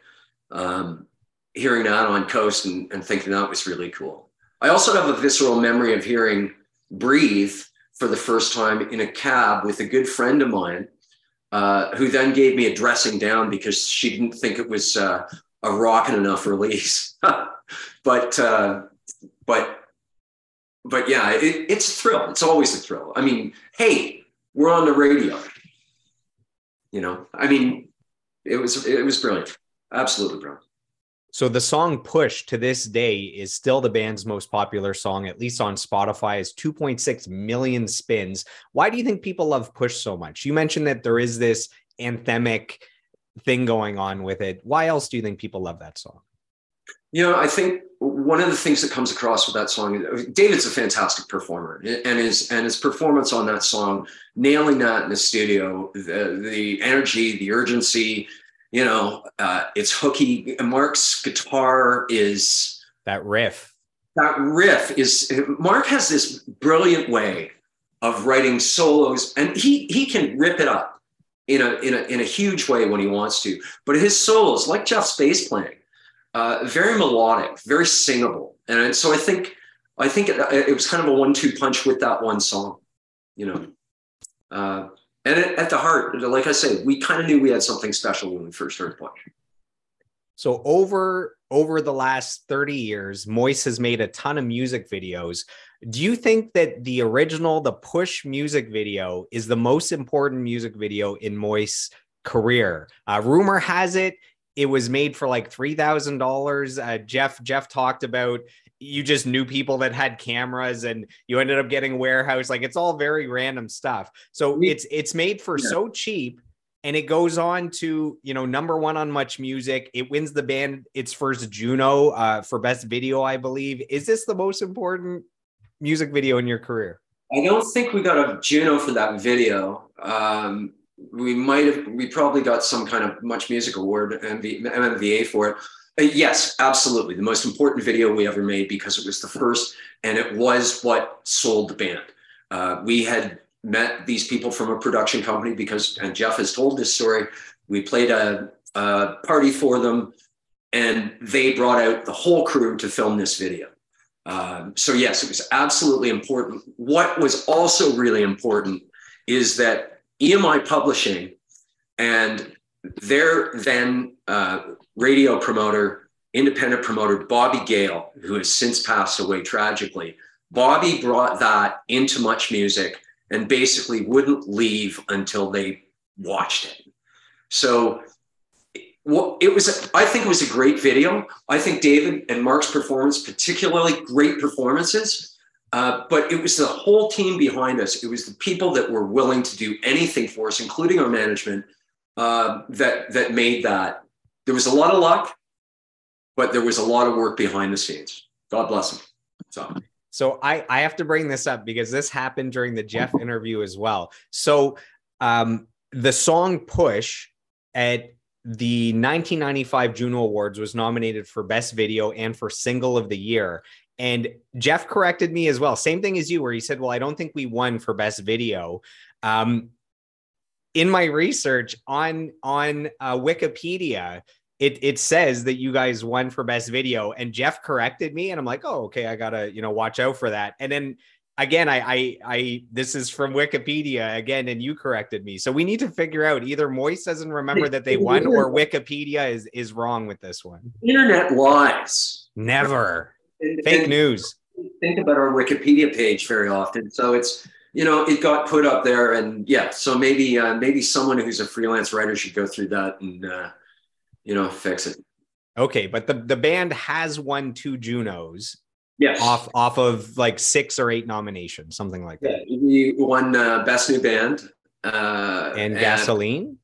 Um, hearing that on Coast and, and thinking that was really cool. I also have a visceral memory of hearing Breathe for the first time in a cab with a good friend of mine, uh, who then gave me a dressing down because she didn't think it was uh, a rocking enough release. but uh, but but yeah, it, it's a thrill. It's always a thrill. I mean, hey, we're on the radio you know, I mean, it was it was brilliant, absolutely brilliant. So the song Push to this day is still the band's most popular song, at least on Spotify, is 2.6 million spins. Why do you think people love Push so much? You mentioned that there is this anthemic thing going on with it. Why else do you think people love that song? You know, I think one of the things that comes across with that song, is David's a fantastic performer, and his and his performance on that song, nailing that in the studio, the the energy, the urgency, you know, uh, it's hooky. Mark's guitar is that riff. That riff is Mark has this brilliant way of writing solos, and he he can rip it up in a in a in a huge way when he wants to. But his solos, like Jeff's bass playing uh, very melodic, very singable, and so I think I think it, it was kind of a one-two punch with that one song, you know. Uh, and it, at the heart, like I say, we kind of knew we had something special when we first heard Push. So over over the last 30 years, Moist has made a ton of music videos. Do you think that the original, the push music video is the most important music video in Moist's career? Uh, rumor has it it was made for like three thousand uh, dollars. Jeff Jeff talked about you just knew people that had cameras and you ended up getting warehouse. Like it's all very random stuff. So it's it's made for yeah. so cheap and it goes on to you know number one on much music it wins the band its first juno uh, for best video i believe is this the most important music video in your career i don't think we got a juno for that video um, we might have we probably got some kind of much music award and the mmva for it. Uh, yes absolutely. The most important video we ever made because it was the first and it was what sold the band. Uh, we had met these people from a production company because and jeff has told this story we played a, a party for them and they brought out the whole crew to film this video. Um, so yes it was absolutely important. What was also really important is that EMI Publishing and their then uh, radio promoter, independent promoter, Bobby Gale, who has since passed away tragically. Bobby brought that into Much Music and basically wouldn't leave until they watched it. So well, it was, I think it was a great video. I think David and Mark's performance, particularly great performances. Uh, but it was the whole team behind us. It was the people that were willing to do anything for us, including our management, uh, that that made that. There was a lot of luck, but there was a lot of work behind the scenes. God bless them. So. So I, I have to bring this up because this happened during the Jeff interview as well. So um, the song Push at the 1995 Juno Awards was nominated for Best Video and for Single of the Year. And Jeff corrected me as well. Same thing as you, where he said, Well, I don't think we won for best video. Um, in my research on on uh, Wikipedia, it it says that you guys won for best video, and Jeff corrected me, and I'm like, oh, okay, I gotta you know watch out for that. And then again, I I I this is from Wikipedia again, and you corrected me, so we need to figure out either Moist doesn't remember that they won, or Wikipedia is is wrong with this one. Internet lies. Never. Fake and news. Think about our Wikipedia page very often. So it's you know it got put up there, and yeah. So maybe uh, maybe someone who's a freelance writer should go through that and uh, you know fix it. Okay, but the the band has won two Junos. Yes. Off off of like six or eight nominations, something like that. Yeah, we won uh, best new band. Uh, And gasoline,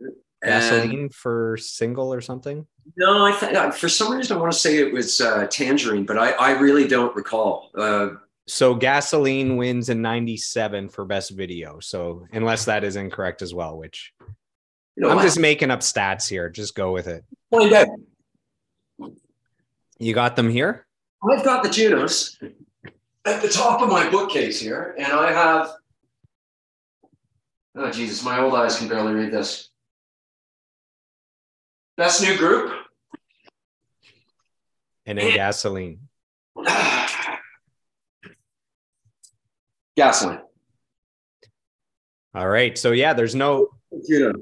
and- gasoline for single or something. No, I th- for some reason I want to say it was uh, Tangerine, but I, I really don't recall. Uh, So gasoline wins in '97 for best video. So unless that is incorrect as well, which you know, I'm just making up stats here. Just go with it. find out. You got them here. I've got the Junos at the top of my bookcase here, and I have. Oh Jesus, my old eyes can barely read this. Best new group. And then gasoline. Gasoline. All right. So yeah, there's no Juno.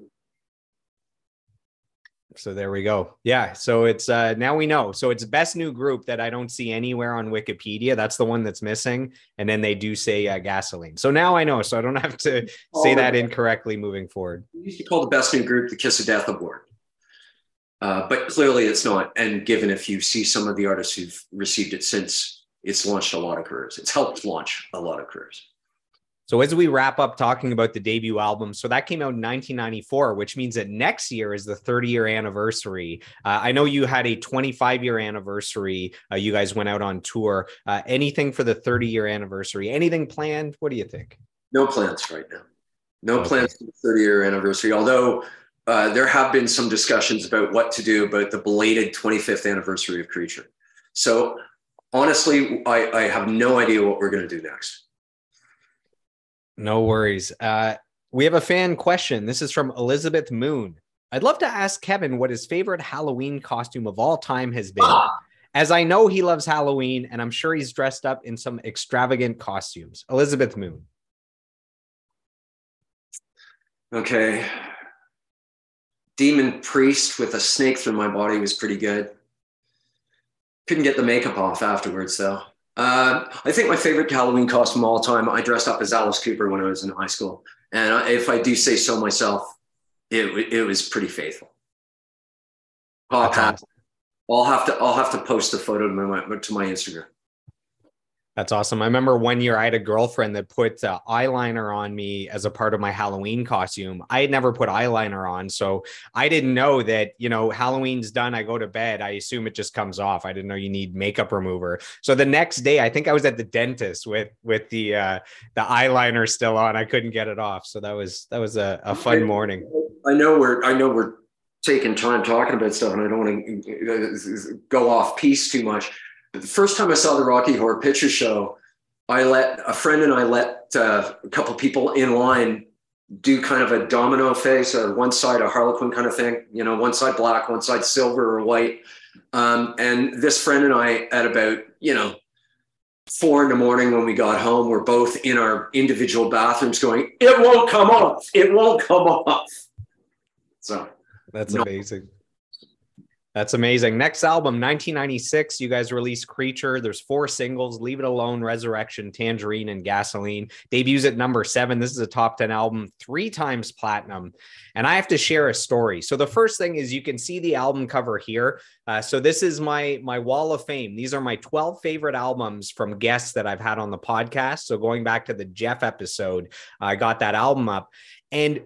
So there we go. Yeah. So it's uh now we know. So it's best new group that I don't see anywhere on Wikipedia. That's the one that's missing. And then they do say uh, gasoline. So now I know. So I don't have to say that incorrectly moving forward. Used to call the best new group the Kiss of Death Award. Uh, but clearly it's not. And given if you see some of the artists who've received it since, it's launched a lot of careers. It's helped launch a lot of careers. So as we wrap up talking about the debut album, so that came out in 1994, which means that next year is the 30 year anniversary. Uh, I know you had a 25 year anniversary. Uh, you guys went out on tour. Uh, anything for the 30 year anniversary? Anything planned? What do you think? No plans right now. No Okay. plans for the 30 year anniversary, although uh, there have been some discussions about what to do about the belated 25th anniversary of Creature. So honestly, I, I have no idea what we're going to do next. No worries. Uh, we have a fan question. This is from Elizabeth Moon. I'd love to ask Kevin what his favorite Halloween costume of all time has been. As I know he loves Halloween, and I'm sure he's dressed up in some extravagant costumes. Elizabeth Moon. Okay. Demon priest with a snake through my body was pretty good. Couldn't get the makeup off afterwards, though. Uh, I think my favorite Halloween costume of all time, I dressed up as Alice Cooper when I was in high school. And I- if I do say so myself, it, it was pretty faithful. I'll That's have, I'll have to I'll have to post the photo to my to my Instagram. That's awesome. I remember one year I had a girlfriend that put uh, eyeliner on me as a part of my Halloween costume. I had never put eyeliner on, so I didn't know that, you know, Halloween's done. I go to bed. I assume it just comes off. I didn't know you need makeup remover. So the next day, I think I was at the dentist with with the uh, the eyeliner still on. I couldn't get it off. So that was that was a, a fun morning. I know we're I know we're taking time talking about stuff, and I don't want to go off piece too much. The first time I saw the Rocky Horror Picture Show, I let a friend and I let uh, a couple people in line do kind of a domino face, or one side a Harlequin kind of thing, you know, one side black, one side silver or white. Um, and this friend and I, at about you know four in the morning when we got home, we're both in our individual bathrooms going, "It won't come off. It won't come off." So That's No. amazing. That's amazing. Next album, 1996. You guys released Creature. There's four singles Leave It Alone, Resurrection, Tangerine, and Gasoline. Debuts at number seven. This is a top 10 album, three times platinum. And I have to share a story. So the first thing is you can see the album cover here. Uh, so this is my my wall of fame. These are my 12 favorite albums from guests that I've had on the podcast. So going back to the Jeff episode, I got that album up. And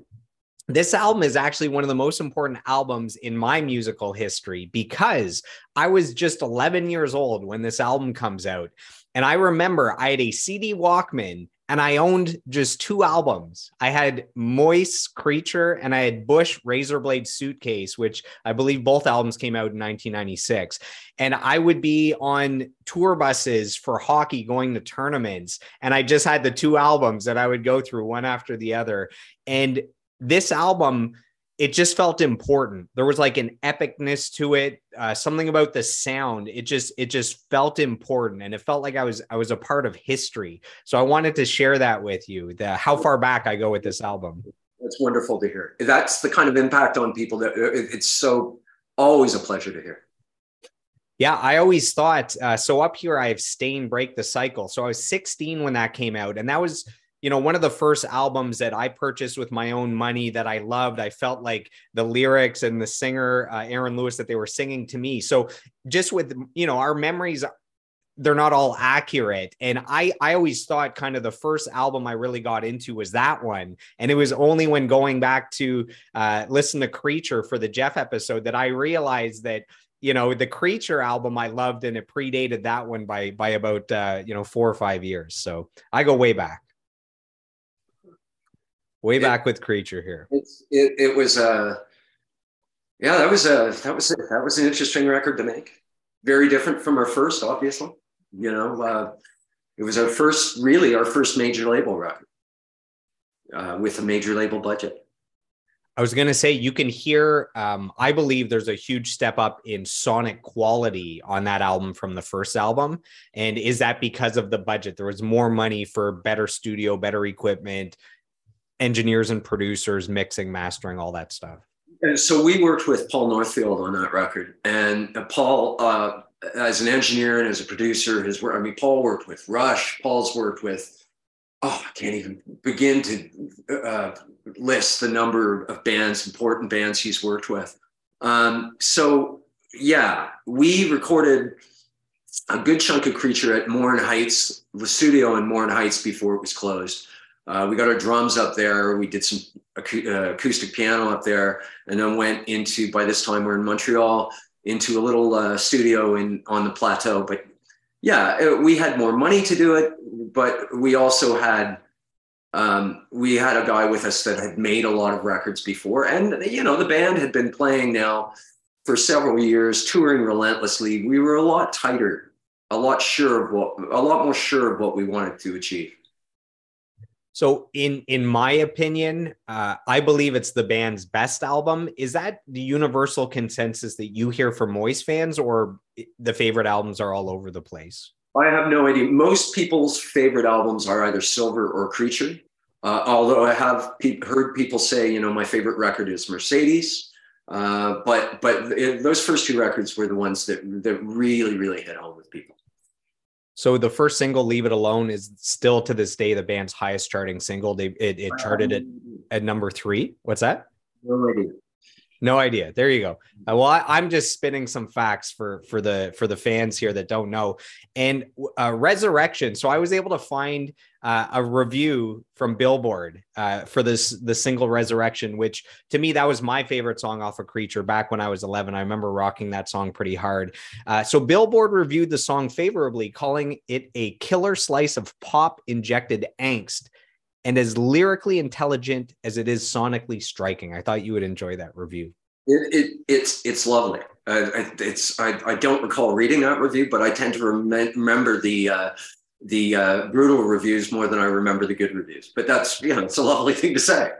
this album is actually one of the most important albums in my musical history because I was just 11 years old when this album comes out. And I remember I had a CD Walkman and I owned just two albums. I had Moist Creature and I had Bush Razorblade Suitcase, which I believe both albums came out in 1996. And I would be on tour buses for hockey going to tournaments. And I just had the two albums that I would go through one after the other. And this album it just felt important there was like an epicness to it uh, something about the sound it just it just felt important and it felt like i was i was a part of history so i wanted to share that with you the how far back i go with this album That's wonderful to hear. That's the kind of impact on people that it- it's so always a pleasure to hear. Yeah, I always thought uh, so. Up here, I have Staind Break the Cycle. So I was 16 when that came out, and that was, you know, one of the first albums that I purchased with my own money that I loved. I felt like the lyrics and the singer, uh, Aaron Lewis, that they were singing to me. So just with, you know, our memories they're not all accurate. And I I always thought kind of the first album I really got into was that one. And it was only when going back to uh, listen to Creature for the Jeff episode that I realized that you know the Creature album I loved and it predated that one by by about uh, you know four or five years. So I go way back. Way back it, with Creature here. It's it, it was uh yeah, that was a that was a, that was an interesting record to make. Very different from our first, obviously. You know, uh, it was our first, really, our first major label record uh, with a major label budget. I was going to say you can hear. Um, I believe there's a huge step up in sonic quality on that album from the first album, and is that because of the budget? There was more money for better studio, better equipment, engineers and producers, mixing, mastering, all that stuff. So we worked with Paul Northfield on that record, and Paul uh, as an engineer and as a producer, his work. I mean, Paul worked with Rush. Paul's worked with. Oh, I can't even begin to uh, list the number of bands, important bands he's worked with. Um, so yeah, we recorded a good chunk of Creature at Morin Heights, the studio in Morin Heights before it was closed. Uh, we got our drums up there. We did some ac- uh, acoustic piano up there, and then went into. By this time, we're in Montreal into a little uh, studio in on the plateau. But yeah, it, we had more money to do it, but we also had um, we had a guy with us that had made a lot of records before, and you know the band had been playing now for several years, touring relentlessly. We were a lot tighter, a lot sure of what, a lot more sure of what we wanted to achieve. So in in my opinion, uh, I believe it's the band's best album. Is that the universal consensus that you hear from Moist fans, or the favorite albums are all over the place? I have no idea. Most people's favorite albums are either Silver or Creature. Uh, although I have pe- heard people say, you know, my favorite record is Mercedes. Uh, but but those first two records were the ones that that really really hit home with people. So the first single, "Leave It Alone," is still to this day the band's highest charting single. They it, it charted at at number three. What's that? No idea. There you go. Uh, well, I, am just spinning some facts for for the for the fans here that don't know. And uh, Resurrection. So I was able to find uh, a review from Billboard uh, for this the single Resurrection, which to me that was my favorite song off of Creature back when I was 11. I remember rocking that song pretty hard. Uh, so Billboard reviewed the song favorably, calling it a killer slice of pop injected angst and as lyrically intelligent as it is sonically striking. I thought you would enjoy that review. It, it it's it's lovely. Uh, it's I, I don't recall reading that review, but I tend to rem- remember the uh, the uh, brutal reviews more than I remember the good reviews. But that's you know it's a lovely thing to say.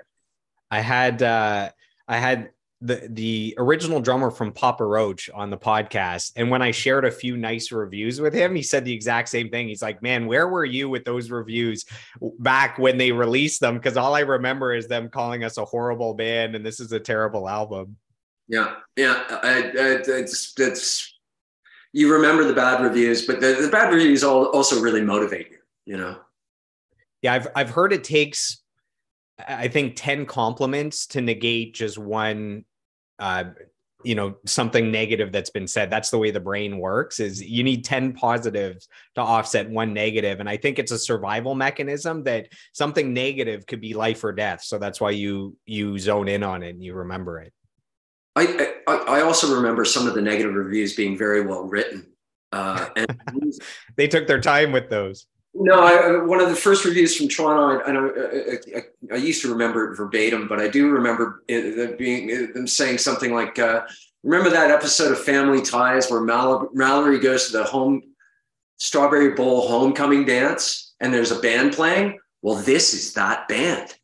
I had uh, I had the the original drummer from Papa Roach on the podcast, and when I shared a few nice reviews with him, he said the exact same thing. He's like, "Man, where were you with those reviews back when they released them? Because all I remember is them calling us a horrible band, and this is a terrible album." Yeah, yeah, I, I, it's it's you remember the bad reviews, but the, the bad reviews also really motivate you. You know. Yeah, I've I've heard it takes I think 10 compliments to negate just one uh, you know something negative that's been said that's the way the brain works is you need 10 positives to offset one negative. And i think it's a survival mechanism that something negative could be life or death. So that's why you you zone in on it and you remember it. I i, I also remember some of the negative reviews being very well written uh, and they took their time with those no, I, one of the first reviews from Toronto, I, I, I, I, used to remember it verbatim, but I do remember it, being them saying something like, uh, "Remember that episode of Family Ties where Mal- Mallory goes to the home Strawberry Bowl homecoming dance, and there's a band playing? Well, this is that band."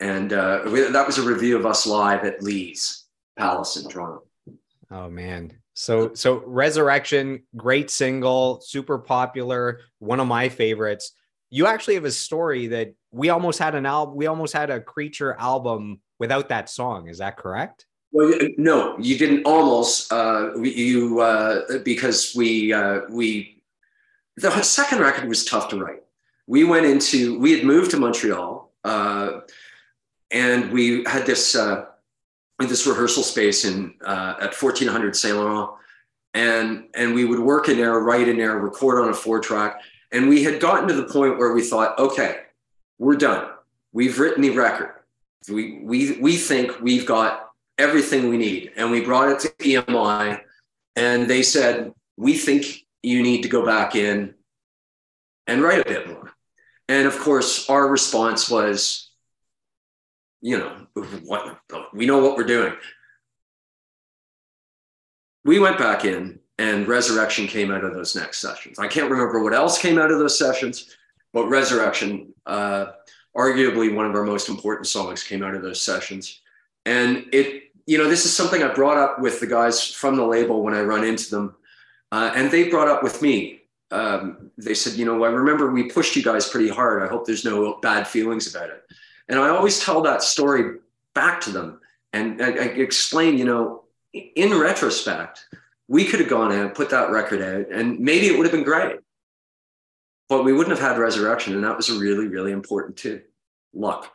And uh, that was a review of us live at Lee's Palace in Toronto. Oh man, so so Resurrection, great single, super popular, one of my favorites. You actually have a story that we almost had an album, we almost had a creature album without that song. Is that correct? Well, no, you didn't almost. Uh, you uh, because we uh, we the second record was tough to write. We went into we had moved to Montreal, uh, and we had this uh, this rehearsal space in uh, at 1400 Saint Laurent, and and we would work in there, write in there, record on a four track, and we had gotten to the point where we thought, okay, we're done. We've written the record. We we we think we've got everything we need, and we brought it to EMI, and they said we think you need to go back in and write a bit more. And of course, our response was, you know, what we know what we're doing. We went back in and resurrection came out of those next sessions. I can't remember what else came out of those sessions, but resurrection, uh, arguably one of our most important songs, came out of those sessions. And it, you know, this is something I brought up with the guys from the label when I run into them, uh, and they brought up with me um, they said, you know, I remember we pushed you guys pretty hard. I hope there's no bad feelings about it. And I always tell that story back to them and I, I explain, you know, in retrospect, we could have gone out, put that record out, and maybe it would have been great. But we wouldn't have had resurrection. And that was really, really important too. Luck.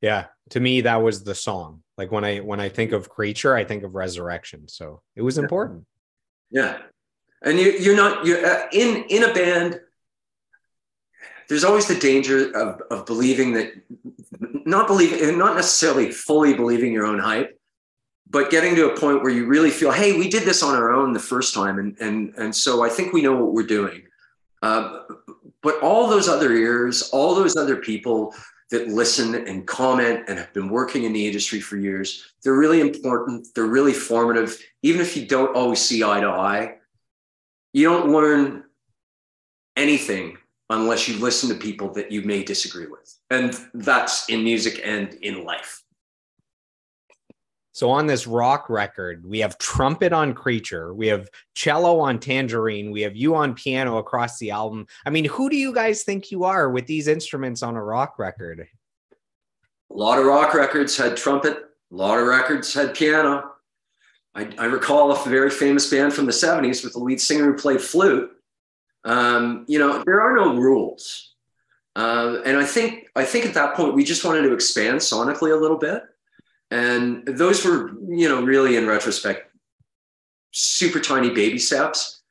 Yeah. To me, that was the song. Like when I when I think of creature, I think of resurrection. So it was important. Yeah and you, you're not you're uh, in in a band there's always the danger of, of believing that not believing not necessarily fully believing your own hype but getting to a point where you really feel hey we did this on our own the first time and and and so i think we know what we're doing. Uh, but all those other ears all those other people that listen and comment and have been working in the industry for years they're really important they're really formative. Even if you don't always see eye to eye you don't learn anything unless you listen to people that you may disagree with. And that's in music and in life. So on this rock record, we have trumpet on Creature, we have cello on Tangerine, we have you on piano across the album. I mean, who do you guys think you are with these instruments on a rock record? A lot of rock records had trumpet, a lot of records had piano. I, I, recall a very famous band from the 70s with a lead singer who played flute. Um, you know, there are no rules. Uh, and I think I think at that point we just wanted to expand sonically a little bit. And those were, you know, really in retrospect, super tiny baby steps,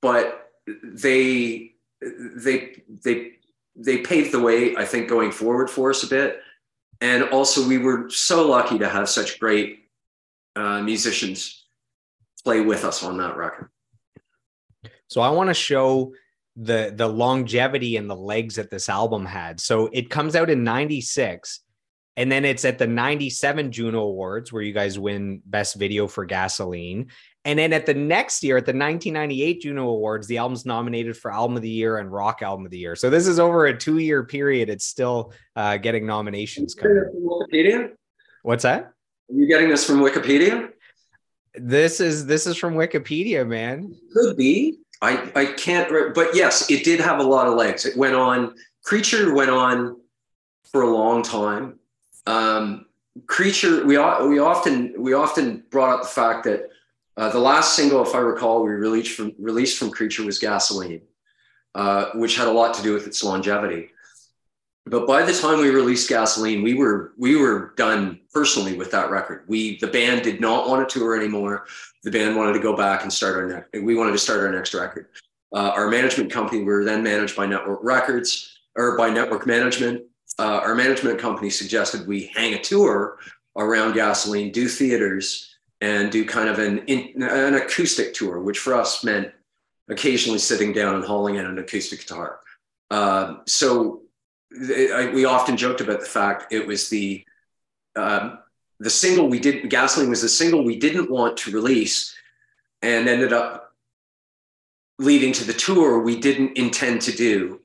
but they they they they paved the way, I think, going forward for us a bit. And also we were so lucky to have such great uh, musicians play with us on that record. So I want to show the the longevity and the legs that this album had. So it comes out in 96 and then it's at the 97 Juno Awards where you guys win best video for Gasoline. And then at the next year at the 1998 Juno Awards, the album's nominated for album of the year and rock album of the year. So this is over a 2-year period it's still uh, getting nominations coming. What's that? Are you getting this from Wikipedia? This is this is from Wikipedia, man. Could be. I I can't. But yes, it did have a lot of legs. It went on. Creature went on for a long time. Um, Creature. We we often we often brought up the fact that uh, the last single, if I recall, we released from released from Creature was Gasoline, uh, which had a lot to do with its longevity but by the time we released gasoline we were we were done personally with that record we the band did not want to tour anymore the band wanted to go back and start our next we wanted to start our next record. Uh, our management company we were then managed by network records or by network management. Uh, our management company suggested we hang a tour around gasoline do theaters and do kind of an in, an acoustic tour which for us meant occasionally sitting down and hauling in an acoustic guitar. Uh, so I, we often joked about the fact it was the um, the single we did gasoline was the single we didn't want to release and ended up leading to the tour we didn't intend to do.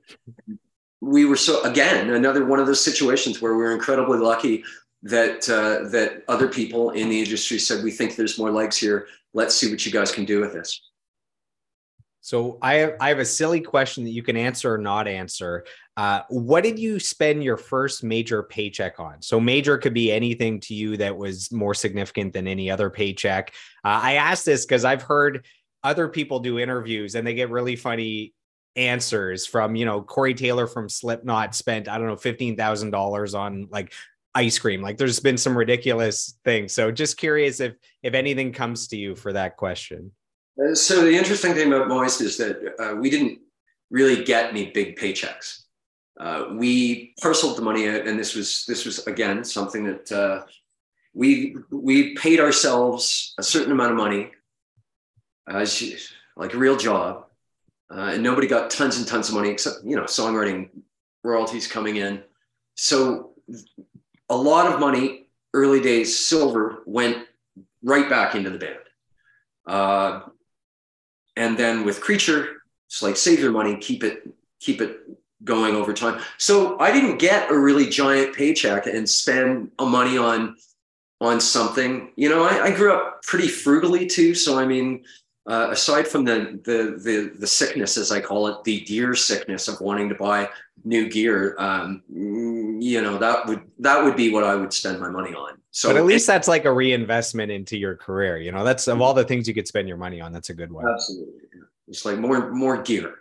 We were so again another one of those situations where we we're incredibly lucky that uh, that other people in the industry said we think there's more legs here. Let's see what you guys can do with this. So I have, I have a silly question that you can answer or not answer. Uh, what did you spend your first major paycheck on? So major could be anything to you that was more significant than any other paycheck. Uh, I asked this because I've heard other people do interviews and they get really funny answers from you know Corey Taylor from Slipknot spent I don't know fifteen thousand dollars on like ice cream. Like there's been some ridiculous things. So just curious if if anything comes to you for that question. Uh, so the interesting thing about Moist is that uh, we didn't really get any big paychecks. Uh, we parceled the money out, and this was this was again something that uh, we we paid ourselves a certain amount of money as like a real job, uh, and nobody got tons and tons of money except you know songwriting royalties coming in. So a lot of money, early days, silver went right back into the band. Uh, and then with Creature, it's like save your money, keep it, keep it going over time. So I didn't get a really giant paycheck and spend money on on something. You know, I, I grew up pretty frugally too. So I mean, uh, aside from the, the the the sickness, as I call it, the gear sickness of wanting to buy new gear, um, you know, that would that would be what I would spend my money on. So, but at least that's like a reinvestment into your career. You know, that's of all the things you could spend your money on. That's a good one. Absolutely, it's like more more gear.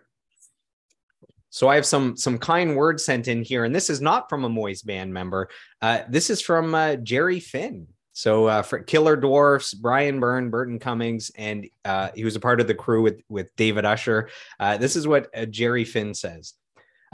So I have some some kind words sent in here, and this is not from a Moist band member. Uh, this is from uh, Jerry Finn. So uh, for Killer Dwarfs, Brian Byrne, Burton Cummings, and uh, he was a part of the crew with with David Usher. Uh, this is what uh, Jerry Finn says.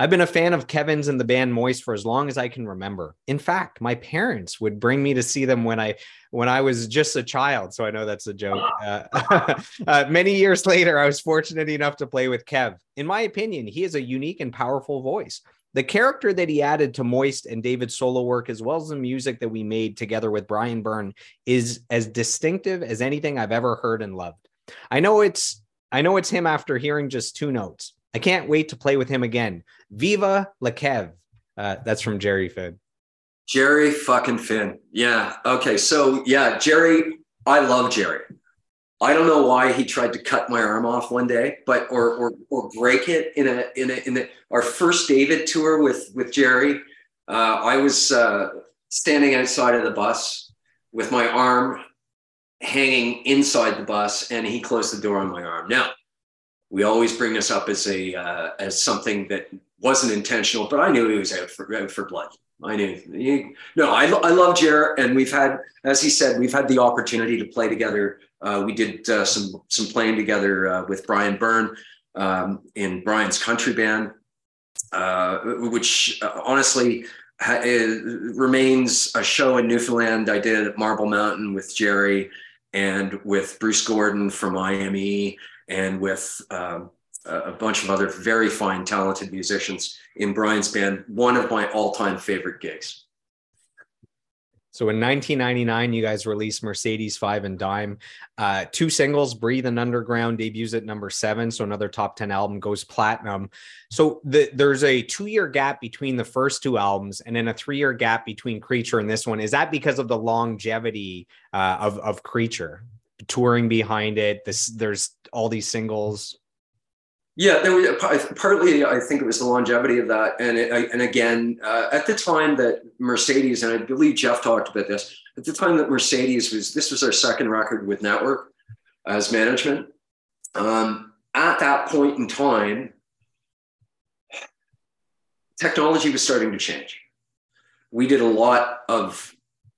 I've been a fan of Kevin's and the band Moist for as long as I can remember. In fact, my parents would bring me to see them when I when I was just a child. So I know that's a joke. Uh, uh, many years later, I was fortunate enough to play with Kev. In my opinion, he has a unique and powerful voice. The character that he added to Moist and David's solo work, as well as the music that we made together with Brian Byrne, is as distinctive as anything I've ever heard and loved. I know it's I know it's him after hearing just two notes. I can't wait to play with him again. Viva La Kev. Uh, that's from Jerry Finn. Jerry fucking Finn. Yeah. Okay. So yeah, Jerry. I love Jerry. I don't know why he tried to cut my arm off one day, but or or, or break it in a in a in the, our first David tour with with Jerry. Uh, I was uh, standing outside of the bus with my arm hanging inside the bus, and he closed the door on my arm. Now, we always bring this up as a uh, as something that wasn't intentional, but I knew he was out for out for blood. I knew. He, no, I, I love Jared, and we've had, as he said, we've had the opportunity to play together uh, we did uh, some some playing together uh, with Brian Byrne um, in Brian's country band, uh, which uh, honestly ha- remains a show in Newfoundland. I did at Marble Mountain with Jerry and with Bruce Gordon from IME and with um, a bunch of other very fine, talented musicians in Brian's band. One of my all-time favorite gigs. So in 1999, you guys released Mercedes Five and Dime. Uh, two singles, Breathe and Underground debuts at number seven. So another top 10 album goes platinum. So the, there's a two year gap between the first two albums and then a three year gap between Creature and this one. Is that because of the longevity uh, of, of Creature? Touring behind it, this there's all these singles. Yeah, there was partly. I think it was the longevity of that, and it, and again, uh, at the time that Mercedes, and I believe Jeff talked about this, at the time that Mercedes was, this was our second record with Network as management. Um, at that point in time, technology was starting to change. We did a lot of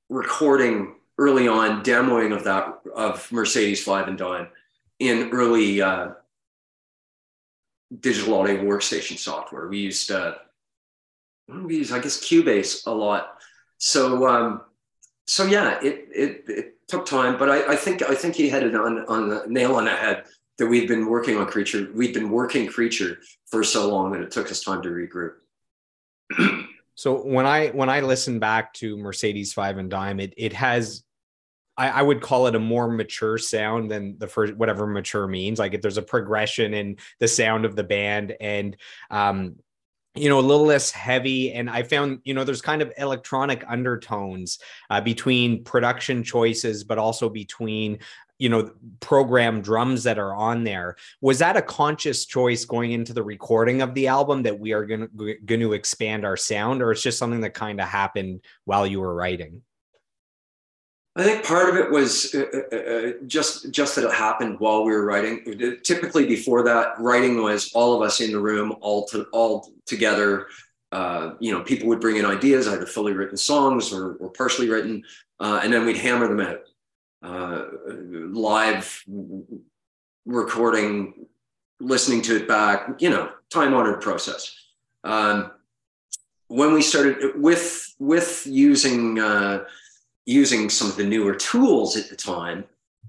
recording early on, demoing of that of Mercedes Five and Dime in early. Uh, digital audio workstation software. We used uh, we used I guess Cubase a lot. So um, so yeah, it it it took time, but I, I think I think he had it on on the nail on the head that we'd been working on creature. We'd been working creature for so long that it took us time to regroup. so when I when I listen back to Mercedes Five and Dime, it it has I, I, would call it a more mature sound than the first whatever mature means. Like if there's a progression in the sound of the band and um you know a little less heavy. And i found you know there's kind of electronic undertones uh, between production choices but also between you know program drums that are on there. Was that a conscious choice going into the recording of the album that we are going to expand our sound or it's just something that kind of happened while you were writing I think part of it was uh, uh, uh, just just that it happened while we were writing. Typically, before that, writing was all of us in the room, all to, all together, uh, you know, people would bring in ideas, either fully written songs or, or partially written, uh, and then we'd hammer them out. Uh, live recording, listening to it back, you know, time honored process. Um, when we started with with using uh, using some of the newer tools at the time,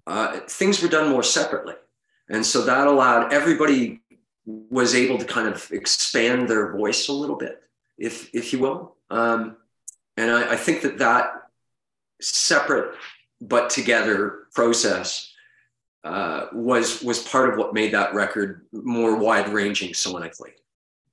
uh, things were done more separately, and so that allowed everybody was able to kind of expand their voice a little bit, if if you will. Um, and I, I think that that separate but together process uh, was was part of what made that record more wide ranging sonically.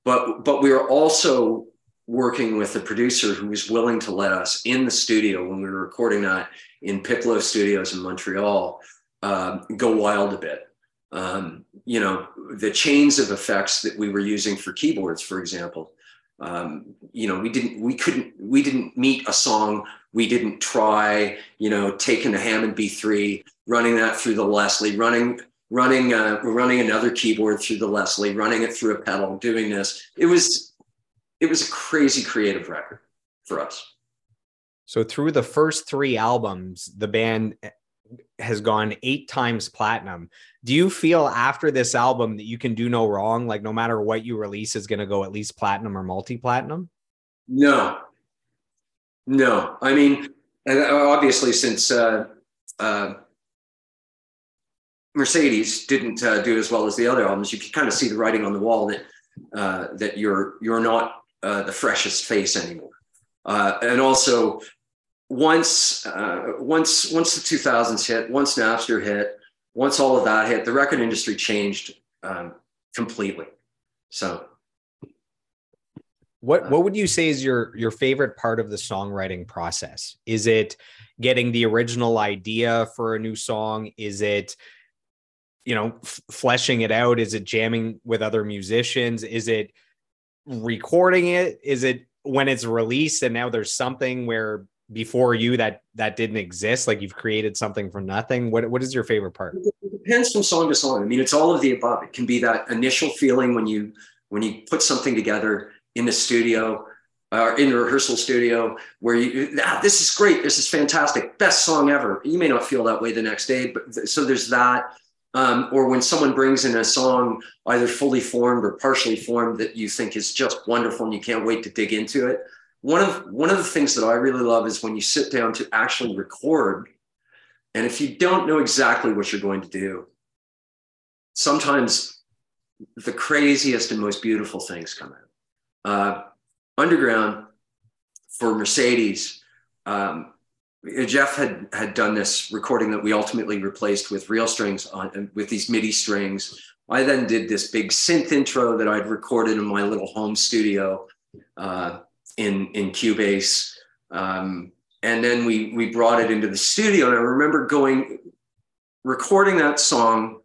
But but we were also working with a producer who was willing to let us in the studio when we were recording that in Piccolo Studios in Montreal um, go wild a bit. Um, you know, the chains of effects that we were using for keyboards, for example. Um, you know, we didn't, we couldn't, we didn't meet a song. We didn't try, you know, taking the Hammond B3, running that through the Leslie, running, running, uh, running another keyboard through the Leslie, running it through a pedal, doing this. It was, it was a crazy creative record for us. So through the first three albums, the band has gone eight times platinum. Do you feel after this album that you can do no wrong? Like no matter what you release is going to go at least platinum or multi-platinum? No, no. I mean, obviously since uh, uh, Mercedes didn't uh, do as well as the other albums, you can kind of see the writing on the wall that uh, that you're you're not uh, the freshest face anymore. Uh, and also, once uh, once once the 2000s hit, once Napster hit, once all of that hit, the record industry changed um, completely. So, what what would you say is your your favorite part of the songwriting process? Is it getting the original idea for a new song? Is it you know f- fleshing it out? Is it jamming with other musicians? Is it recording it? Is it when it's released and now there's something where before you that that didn't exist like you've created something from nothing? What what is your favorite part? It depends from song to song. I mean it's all of the above. It can be that initial feeling when you when you put something together in the studio or in the rehearsal studio where you ah, this is great. This is fantastic. Best song ever. You may not feel that way the next day but so there's that um, or when someone brings in a song either fully formed or partially formed that you think is just wonderful and you can't wait to dig into it. One of one of the things that i really love is when you sit down to actually record and if you don't know exactly what you're going to do sometimes the craziest and most beautiful things come out. Uh, underground for mercedes um, Jeff had had done this recording that we ultimately replaced with real strings on with these MIDI strings. I then did this big synth intro that I'd recorded in my little home studio uh, in in Cubase, um, and then we we brought it into the studio. And I remember going recording that song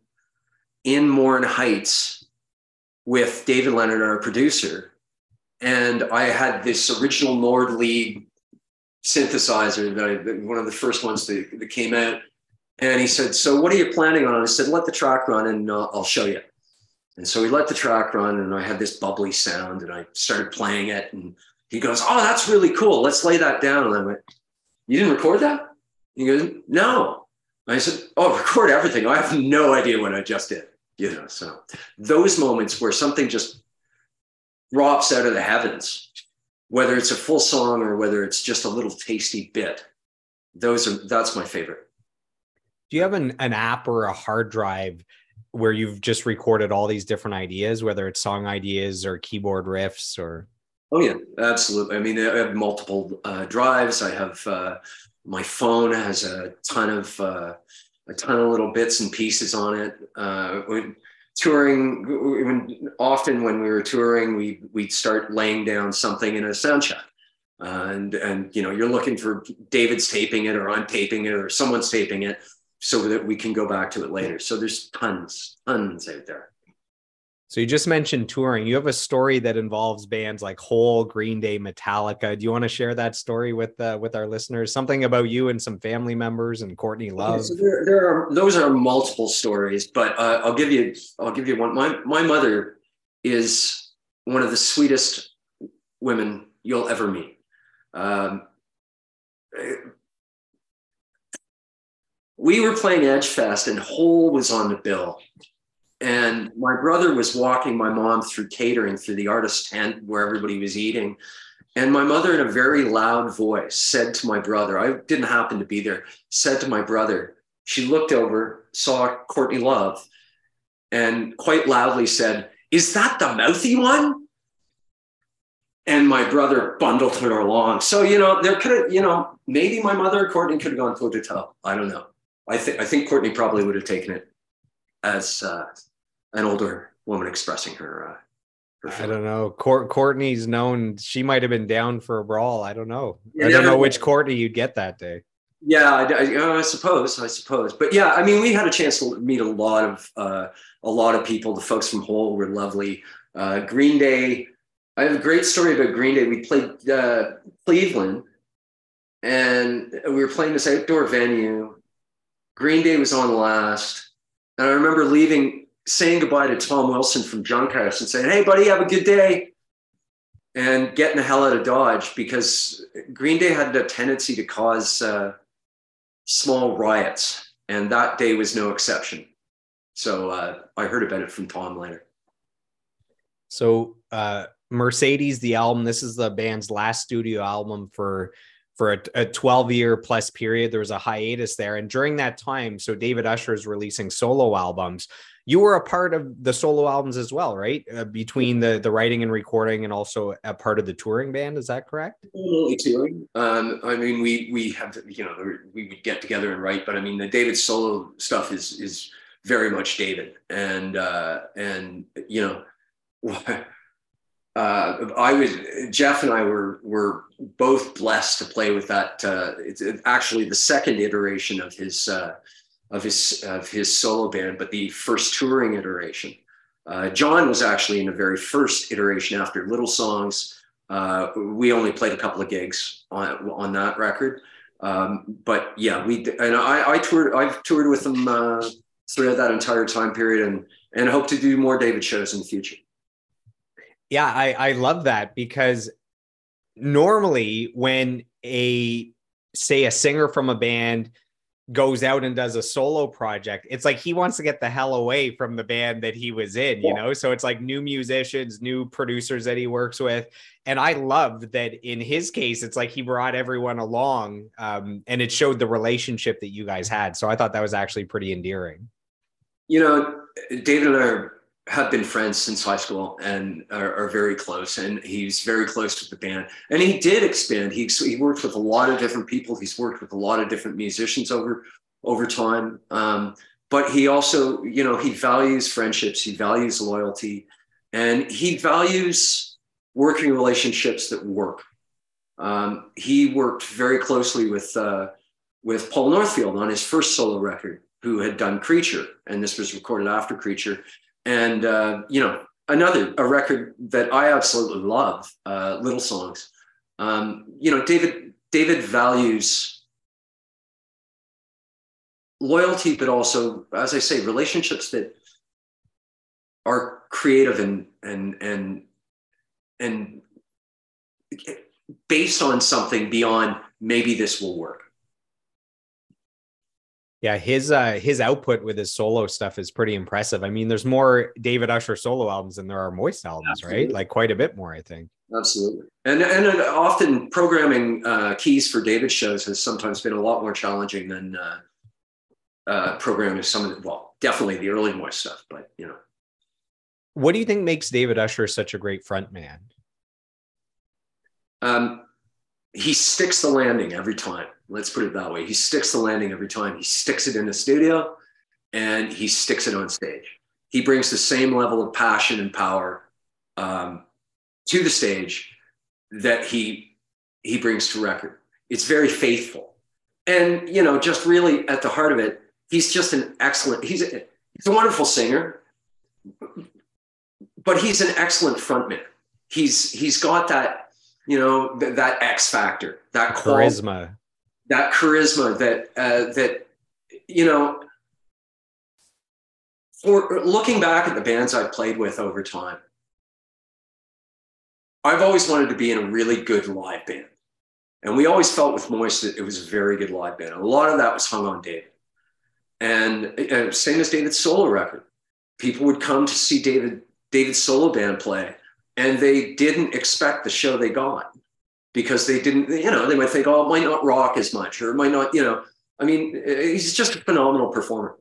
in Morin Heights with David Leonard, our producer, and I had this original Nord lead synthesizer that I, one of the first ones that, that came out. And he said, So what are you planning on? I said, Let the track run and uh, I'll show you. And so we let the track run and I had this bubbly sound and I started playing it. And he goes, Oh, that's really cool. Let's lay that down. And I went, You didn't record that? He goes, No. I said, Oh, record everything. I have no idea what I just did. You know, so those moments where something just drops out of the heavens whether it's a full song or whether it's just a little tasty bit those are that's my favorite. Do you have an, an app or a hard drive where you've just recorded all these different ideas whether it's song ideas or keyboard riffs or? Oh yeah absolutely. I mean i have multiple uh, drives. I have uh, my phone has a ton of uh, a ton of little bits and pieces on it. Uh, touring often when we were touring we we'd start laying down something in a sound check. Uh, and and you know you're looking for david's taping it or i'm taping it or someone's taping it so that we can go back to it later. So there's tons tons out there so you just mentioned touring. You have a story that involves bands like Hole, Green Day, Metallica. Do you want to share that story with uh, with our listeners? Something about you and some family members and Courtney Love. so there, there, are those are multiple stories, but uh, I'll give you I'll give you one. My my mother is one of the sweetest women you'll ever meet. Um, we were playing Edgefest and Hole was on the bill. And my brother was walking my mom through catering through the artist tent where everybody was eating. And my mother, in a very loud voice, said to my brother, I didn't happen to be there, said to my brother, she looked over, saw Courtney Love, and quite loudly said, Is that the mouthy one? And my brother bundled her along. So, you know, there could have, you know, maybe my mother or Courtney could have gone toe to toe. I don't know. I think I think Courtney probably would have taken it as uh, an older woman expressing her. Uh, her I don't know. Court, Courtney's known she might have been down for a brawl. I don't know. Yeah, I don't know which Courtney you'd get that day. Yeah, I, I, I, suppose. I suppose. But yeah, I mean, we had a chance to meet a lot of uh, a lot of people. The folks from Hole were lovely. Uh, Green Day. I have a great story about Green Day. We played uh, Cleveland, and we were playing this outdoor venue. Green Day was on last, and I remember leaving, saying goodbye to Tom Wilson from Junkhouse and saying, "Hey, buddy, have a good day." and getting the hell out of Dodge because Green Day had a tendency to cause uh, small riots, and that day was no exception. So uh, I heard about it from Tom later. So uh, Mercedes, the album, this is the band's last studio album for for a, a 12 year plus period. There was a hiatus there, and during that time, so David Usher is releasing solo albums you were a part of the solo albums as well, right? Uh, between the the writing and recording, and also a part of the touring band. Is that correct? Totally touring. Um, I mean, we we have you know we would get together and write, but I mean the David solo stuff is is very much David, and uh, and you know. Uh, I was Jeff and I were were both blessed to play with that. Uh, it's actually the second iteration of his uh, of his of his solo band, but the first touring iteration. Uh, John was actually in the very first iteration after Little Songs. Uh, we only played a couple of gigs on on that record, um, but yeah, we and I, I toured. I've toured with them uh, throughout that entire time period, and and hope to do more David shows in the future. Yeah, I I love that because normally when a say a singer from a band goes out and does a solo project, it's like he wants to get the hell away from the band that he was in, you know? So it's like new musicians, new producers that he works with. And I love that in his case, it's like he brought everyone along um, and it showed the relationship that you guys had. So I thought that was actually pretty endearing. You know, David and I are have been friends since high school and are, are, very close. And he's very close with the band. And he did expand. He, he worked with a lot of different people. He's worked with a lot of different musicians over over time. Um, but he also, you know, he values friendships. He values loyalty, and he values working relationships that work. Um, he worked very closely with uh, with Paul Northfield on his first solo record, who had done Creature, and this was recorded after Creature and uh, you know another a record that I absolutely love, uh, Little Songs. Um, you know, David David values loyalty, but also, as I say, relationships that are creative and and and and based on something beyond maybe this will work. Yeah, his uh his output with his solo stuff is pretty impressive. I mean, there's more David Usher solo albums than there are Moist albums, Absolutely. right? Like quite a bit more, I think. Absolutely. And and often programming uh, keys for David shows has sometimes been a lot more challenging than uh, uh, programming some of the well, definitely the early Moist stuff, but you know. What do you think makes David Usher such a great front man? Um, he sticks the landing every time. Let's put it that way. He sticks the landing every time. He sticks it in the studio and he sticks it on stage. He brings the same level of passion and power um, to the stage that he he brings to record. It's very faithful, and you know, just really at the heart of it, he's just an excellent. He's a, he's a wonderful singer, but he's an excellent frontman. He's he's got that you know, th- that X factor, that charisma, that charisma that, uh, that, you know, for looking back at the bands I've played with over time, I've always wanted to be in a really good live band. And we always felt with Moist that it was a very good live band. A lot of that was hung on David. And uh, same as David's solo record. People would come to see David David's solo band play, and they didn't expect the show they got because they didn't, you know, they might think, oh, it might not rock as much, or it might not, you know. I mean, eh, he's just a phenomenal performer.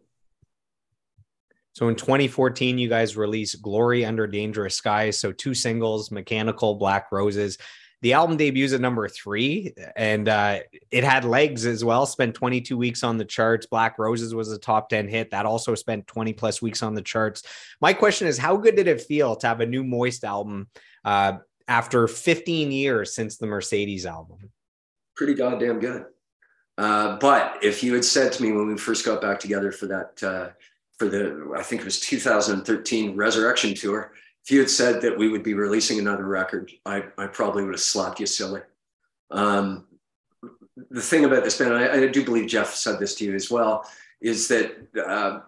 So in 2014, you guys released Glory Under Dangerous Skies. So two singles, Mechanical, Black Roses. The album debuts at number three, and uh, it had legs as well. Spent 22 weeks on the charts. Black Roses was a top 10 hit. That also spent 20 plus weeks on the charts. My question is, how good did it feel to have a new Moist album uh, after 15 years since the Mercedes album? Pretty goddamn good. Uh, but if you had said to me when we first got back together for that uh, for the I think it was 2013 Resurrection tour. If you had said that we would be releasing another record, I, I probably would have slapped you silly. Um, the thing about this band, I, I, do believe Jeff said this to you as well, is that uh,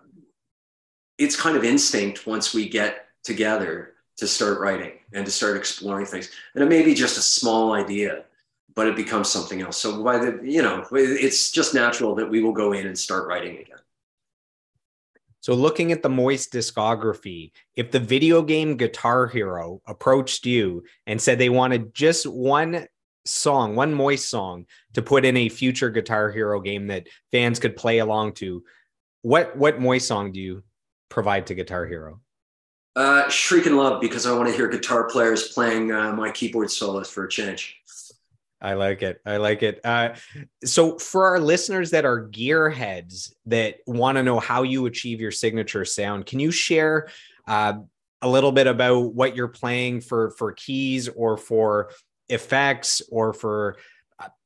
it's kind of instinct once we get together to start writing and to start exploring things. And it may be just a small idea, but it becomes something else. So by the, you know, it's just natural that we will go in and start writing again. So, looking at the Moist discography, if the video game Guitar Hero approached you and said they wanted just one song, one Moist song to put in a future Guitar Hero game that fans could play along to, what what Moist song do you provide to Guitar Hero? Uh, Shrieking Love, because I want to hear guitar players playing uh, my keyboard solos for a change. I like it. I like it. Uh, so, for our listeners that are gearheads that want to know how you achieve your signature sound, can you share uh, a little bit about what you're playing for for keys or for effects or for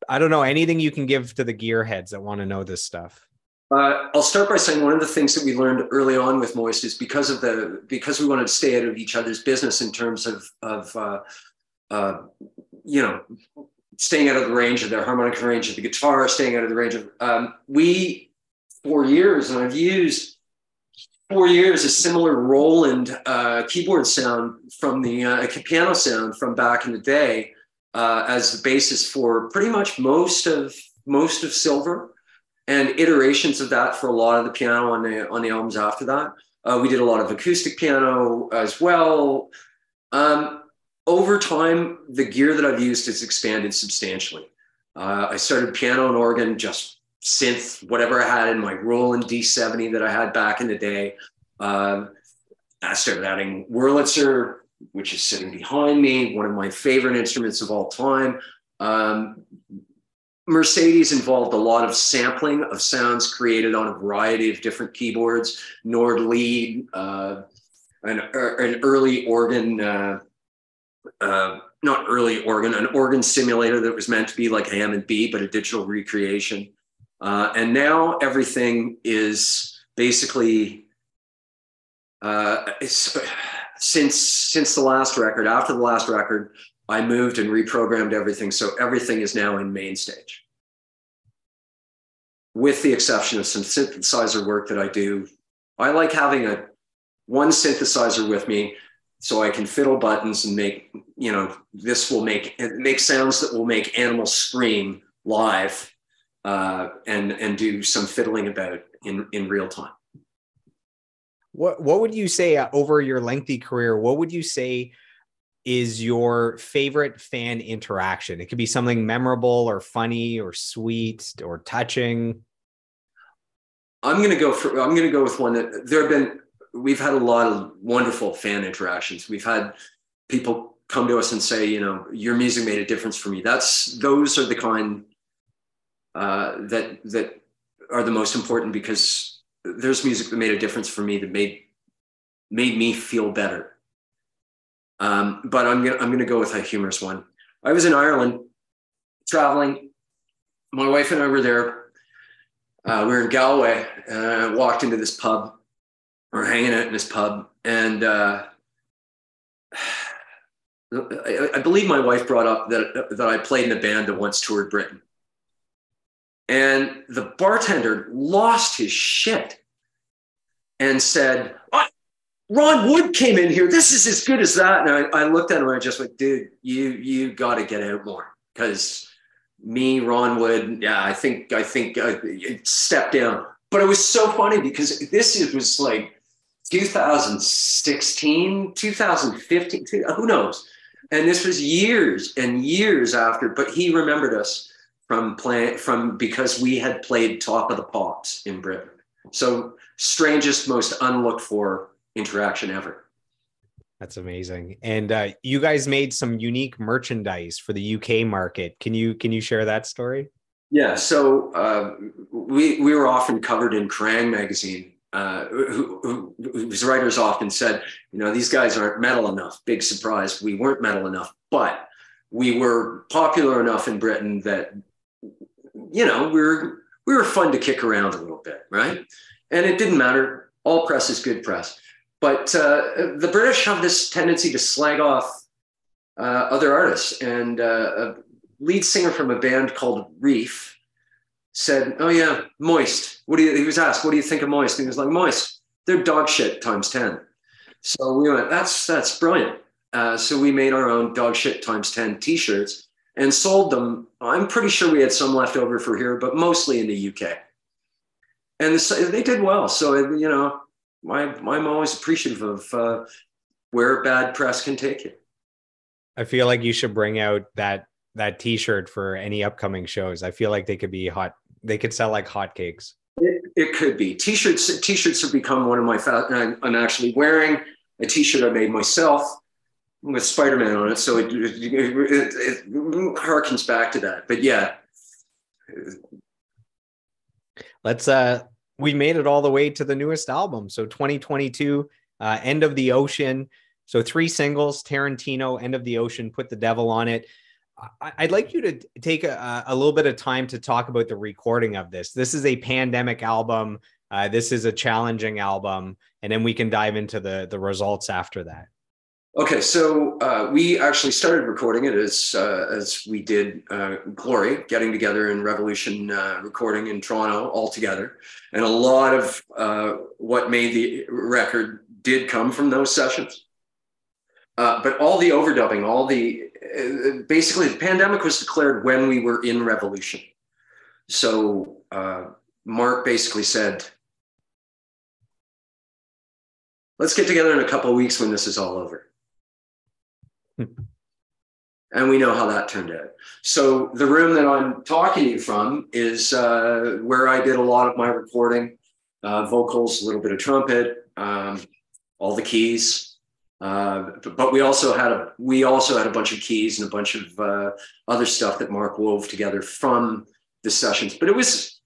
I don't know anything you can give to the gearheads that want to know this stuff? Uh, I'll start by saying one of the things that we learned early on with Moist is because of the because we wanted to stay out of each other's business in terms of of uh, uh, you know staying out of the range of their harmonic range of the guitar, staying out of the range of um, we four years, and I've used for years a similar Roland uh, keyboard sound from the uh, piano sound from back in the day uh, as the basis for pretty much most of most of Silver and iterations of that for a lot of the piano on the on the albums after that. Uh, we did a lot of acoustic piano as well. Um, over time, the gear that I've used has expanded substantially. Uh, I started piano and organ, just synth, whatever I had in my Roland D70 that I had back in the day. Uh, I started adding Wurlitzer, which is sitting behind me, one of my favorite instruments of all time. Um, Mercedes involved a lot of sampling of sounds created on a variety of different keyboards, Nord lead, uh, an, er, an, early organ uh, not early organ, an organ simulator that was meant to be like Hammond B, but a digital recreation. Uh, and now everything is basically uh, since since the last record. After the last record, I moved and reprogrammed everything, so everything is now in MainStage, with the exception of some synthesizer work that I do. I like having a one synthesizer with me so I can fiddle buttons and make, you know, this will make make sounds that will make animals scream live, uh, and and do some fiddling about in in real time. What what would you say uh, over your lengthy career? What would you say is your favorite fan interaction? It could be something memorable or funny or sweet or touching. I'm gonna go for I'm gonna go with one that there have been we've had a lot of wonderful fan interactions. We've had people come to us and say, you know, your music made a difference for me. That's those are the kind uh, that that are the most important because there's music that made a difference for me that made made me feel better. Um, but I'm gonna I'm gonna go with a humorous one. I was in Ireland traveling. My wife and I were there. Uh, we were in Galway. and I walked into this pub or hanging out in this pub. And uh, I, I, believe my wife brought up that, that I played in a band that once toured Britain. And the bartender lost his shit and said, what? Ron Wood came in here. This is as good as that. And I, I looked at him and I just went, dude, you you got to get out more because me, Ron Wood, yeah, I think I think uh, stepped down. But it was so funny because this was like 2016, 2015, who knows? And this was years and years after, but he remembered us from playing from because we had played Top of the Pops in Britain. So strangest, most unlooked for interaction ever. That's amazing. And uh, you guys made some unique merchandise for the UK market. Can you can you share that story? Yeah. So uh, we we were often covered in Kerrang magazine uh, who, who, whose writers often said, you know, these guys aren't metal enough. Big surprise, we weren't metal enough, but we were popular enough in Britain that, you know, we were we were fun to kick around a little bit, right? And it didn't matter. All press is good press, but uh, the British have this tendency to slag off uh, other artists. And uh, a lead singer from a band called Reef said, "Oh yeah, Moist." What do you? He was asked, "What do you think of Moist?" And he was like, "Moist, they're dog shit times 10. So we went, "That's that's brilliant." Uh, so we made our own dog shit times 10 T-shirts and sold them. I'm pretty sure we had some left over for here, but mostly in the UK. And the, they did well. So you know, I, I'm always appreciative of uh, where bad press can take you. I feel like you should bring out that that T-shirt for any upcoming shows. I feel like they could be hot they could sell like hotcakes. It, it could be t-shirts. T-shirts have become one of my. Fa- I'm, I'm actually wearing a t-shirt I made myself with Spider-Man on it, so it, it, it, it harkens back to that. But yeah, let's. uh We made it all the way to the newest album, so 2022, uh, End of the Ocean. So three singles: Tarantino, End of the Ocean, Put the Devil on it. I'd like you to take a, a, little bit of time to talk about the recording of this. This is a pandemic album. Uh, this is a challenging album, and then we can dive into the the results after that. Okay, so uh, we actually started recording it as uh, as we did uh, Glory, getting together in Revolution uh, recording in Toronto all together, and a lot of uh, what made the record did come from those sessions. but all the overdubbing, all the basically the pandemic was declared when we were in revolution. So uh, Mark basically said, let's get together in a couple of weeks when this is all over. and we know how that turned out. So the room that I'm talking to you from is uh, where I did a lot of my recording, uh, vocals, a little bit of trumpet, um, all the keys. Uh, but we also had a we also had a bunch of keys and a bunch of uh, other stuff that Mark wove together from the sessions. But it was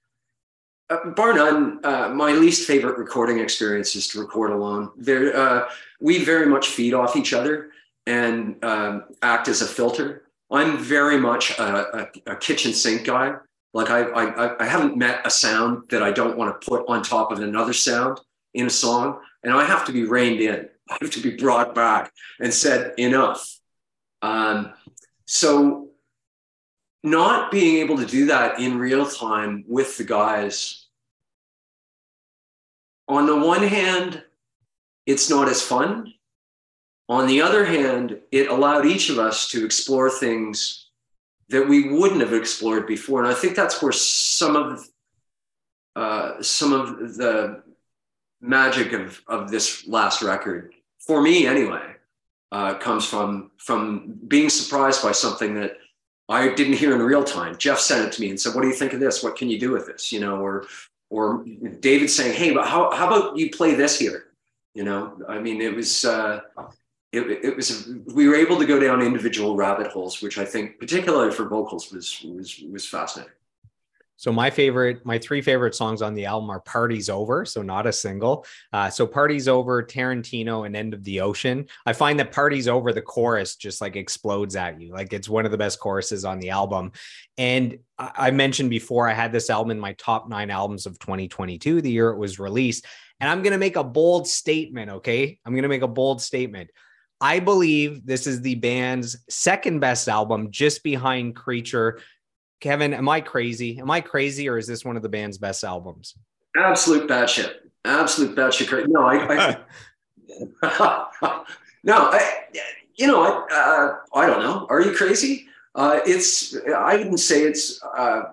uh, bar none uh, my least favorite recording experience is to record alone. There uh, we very much feed off each other and um, act as a filter. I'm very much a, a, a kitchen sink guy. Like I, I I haven't met a sound that I don't want to put on top of another sound in a song, and I have to be reined in have to be brought back and said enough. Um, so, not being able to do that in real time with the guys, on the one hand, it's not as fun. On the other hand, it allowed each of us to explore things that we wouldn't have explored before. And I think that's where some of uh, some of the magic of, of this last record, for me anyway, uh, comes from from being surprised by something that I didn't hear in real time. Jeff sent it to me and said, "What do you think of this? What can you do with this?" You know, or or David saying, "Hey, but how how about you play this here?" You know, I mean, it was. Uh, it, it was we were able to go down individual rabbit holes, which I think, particularly for vocals, was was was fascinating. So my favorite, my three favorite songs on the album are "Party's Over," so not a single. Uh, so "Party's Over," Tarantino, and "End of the Ocean." I find that "Party's Over," the chorus just like explodes at you. Like it's one of the best choruses on the album. And I mentioned before, I had this album in my top nine albums of 2022, the year it was released. And I'm gonna make a bold statement. Okay, I'm gonna make a bold statement. I believe this is the band's second best album, just behind Creature Kevin, am I crazy? Am I crazy, or is this one of the band's best albums? Absolute batshit. Absolute batshit crazy. No, I, I no, I, you know, I, uh, I don't know. Are you crazy? Uh, it's, I wouldn't say it's uh,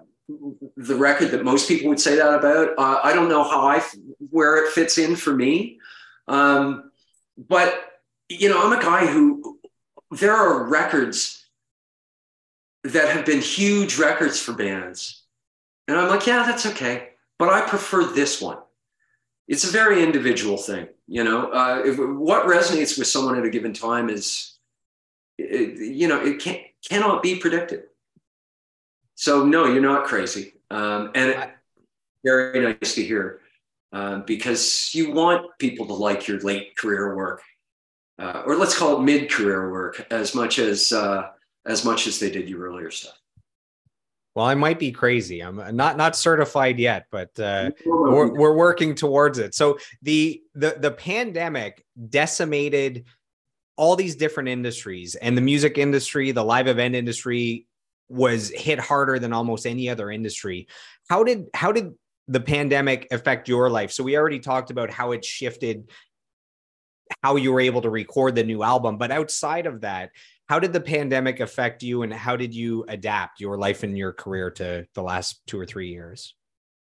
the record that most people would say that about. Uh, I don't know how I, where it fits in for me. Um, but, you know, I'm a guy who, there are records that have been huge records for bands. And I'm like, yeah, that's okay. But I prefer this one. It's a very individual thing, you know. Uh, if, what resonates with someone at a given time is, it, you know, it can't cannot be predicted. So no, you're not crazy, um, and it, very nice to hear uh, because you want people to like your late career work, uh, or let's call it mid career work, as much as uh, as much as they did your earlier stuff. Well, I might be crazy. I'm not not certified yet, but uh, we're, we're working towards it. So the the the pandemic decimated all these different industries, and the music industry, the live event industry, was hit harder than almost any other industry. How did how did the pandemic affect your life? So we already talked about how it shifted how you were able to record the new album, but outside of that, how did the pandemic affect you and how did you adapt your life and your career to the last two or three years?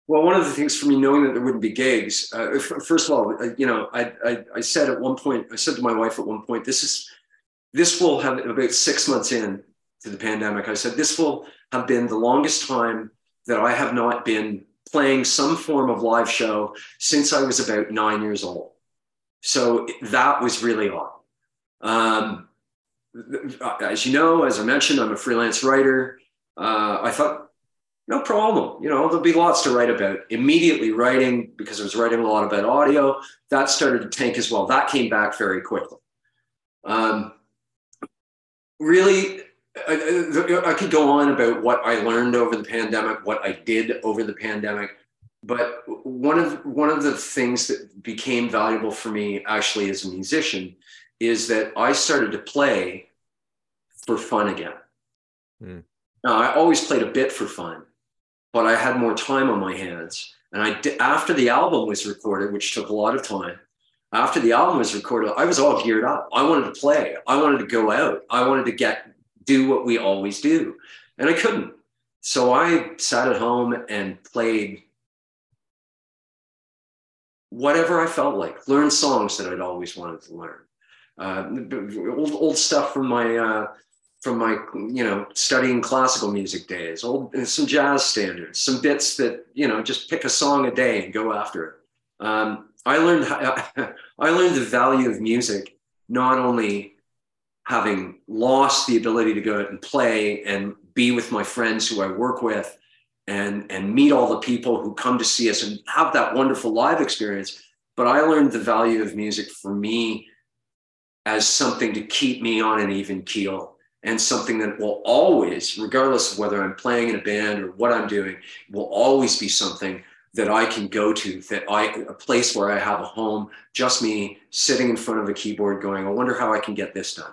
Well, one of the things for me, knowing that there wouldn't be gigs, uh, first of all, you know, I, I, I said at one point, I said to my wife at one point, this is, this will have about six months in to the pandemic. I said, this will have been the longest time that I have not been playing some form of live show since I was about nine years old. So that was really odd. Um, as you know, as I mentioned, I'm a freelance writer. Uh, I thought, no problem. You know, there'll be lots to write about. Immediately writing, because I was writing a lot about audio, that started to tank as well. That came back very quickly. Um, really, I, I could go on about what I learned over the pandemic, what I did over the pandemic. But one of one of the things that became valuable for me actually as a musician is that I started to play for fun again. Mm. Now, I always played a bit for fun, but I had more time on my hands. And I did, after the album was recorded, which took a lot of time, after the album was recorded, I was all geared up. I wanted to play. I wanted to go out. I wanted to get do what we always do, and I couldn't. So I sat at home and played whatever I felt like, learned songs that I'd always wanted to learn uh, old old stuff from my uh, from my you know studying classical music days, old some jazz standards, some bits that you know just pick a song a day and go after it. Um, I learned I learned the value of music not only having lost the ability to go out and play and be with my friends who I work with and and meet all the people who come to see us and have that wonderful live experience but I learned the value of music for me as something to keep me on an even keel and something that will always, regardless of whether I'm playing in a band or what I'm doing, will always be something that I can go to, that I, a place where I have a home, just me sitting in front of a keyboard going, I wonder how I can get this done.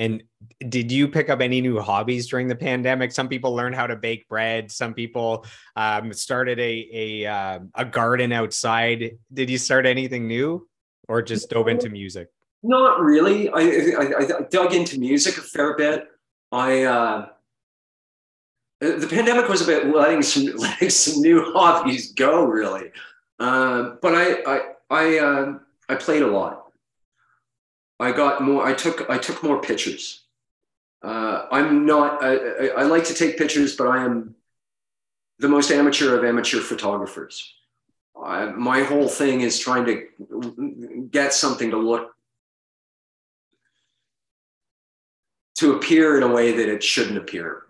And did you pick up any new hobbies during the pandemic? Some people learned how to bake bread. Some people um, started a a, uh, a garden outside. Did you start anything new? or just dove into music? Not really. I, I, I dug into music a fair bit. I uh, the pandemic was about letting some letting some new hobbies go, really. Uh, but I I I, uh, I played a lot. I got more. I took I took more pictures. Uh, I'm not. I, I, I like to take pictures, but I am the most amateur of amateur photographers. I, my whole thing is trying to get something to look to appear in a way that it shouldn't appear.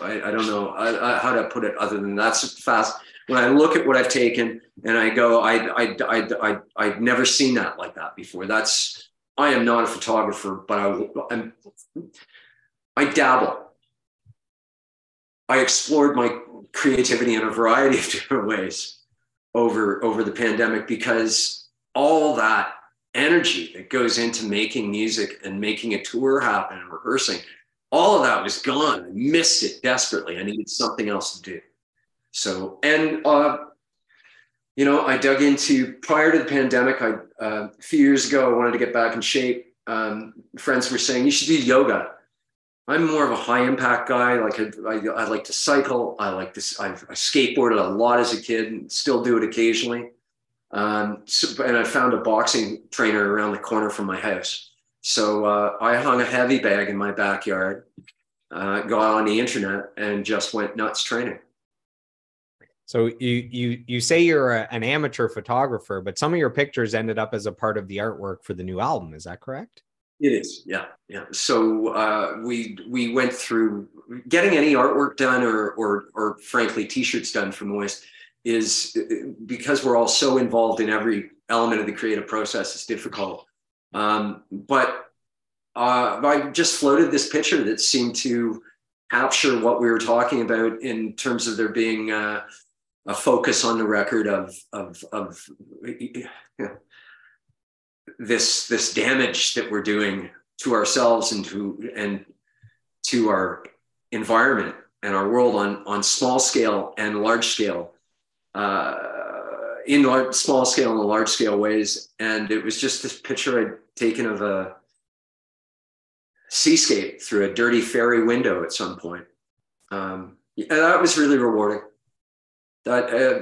I, I don't know I, how to put it other than that's fast. When I look at what I've taken and I go, I, I, I, I, I've never seen that like that before. That's, I am not a photographer, but I, I'm, I dabble. I explored my creativity in a variety of different ways over over the pandemic because all that energy that goes into making music and making a tour happen and rehearsing all of that was gone i missed it desperately i needed something else to do so and uh, you know, I dug into prior to the pandemic. I uh, a few years ago, I wanted to get back in shape. Um, friends were saying you should do yoga. I'm more of a high impact guy. Like I, I, I like to cycle. I like this. I've, I skateboarded a lot as a kid and still do it occasionally. Um, so, and I found a boxing trainer around the corner from my house. So uh, I hung a heavy bag in my backyard, uh, got on the internet, and just went nuts training. So you you you say you're a, an amateur photographer, but some of your pictures ended up as a part of the artwork for the new album. Is that correct? It is, yeah, yeah. So uh, we we went through getting any artwork done, or or or frankly, t-shirts done for Moist is because we're all so involved in every element of the creative process. It's difficult, um, but uh, I just floated this picture that seemed to capture what we were talking about in terms of there being. Uh, a focus on the record of of of you know, this this damage that we're doing to ourselves and to and to our environment and our world on on small scale and large scale uh, in large, small scale and large scale ways. And it was just this picture i'd taken of a seascape through a dirty ferry window at some point. Um, and that was really rewarding. That uh,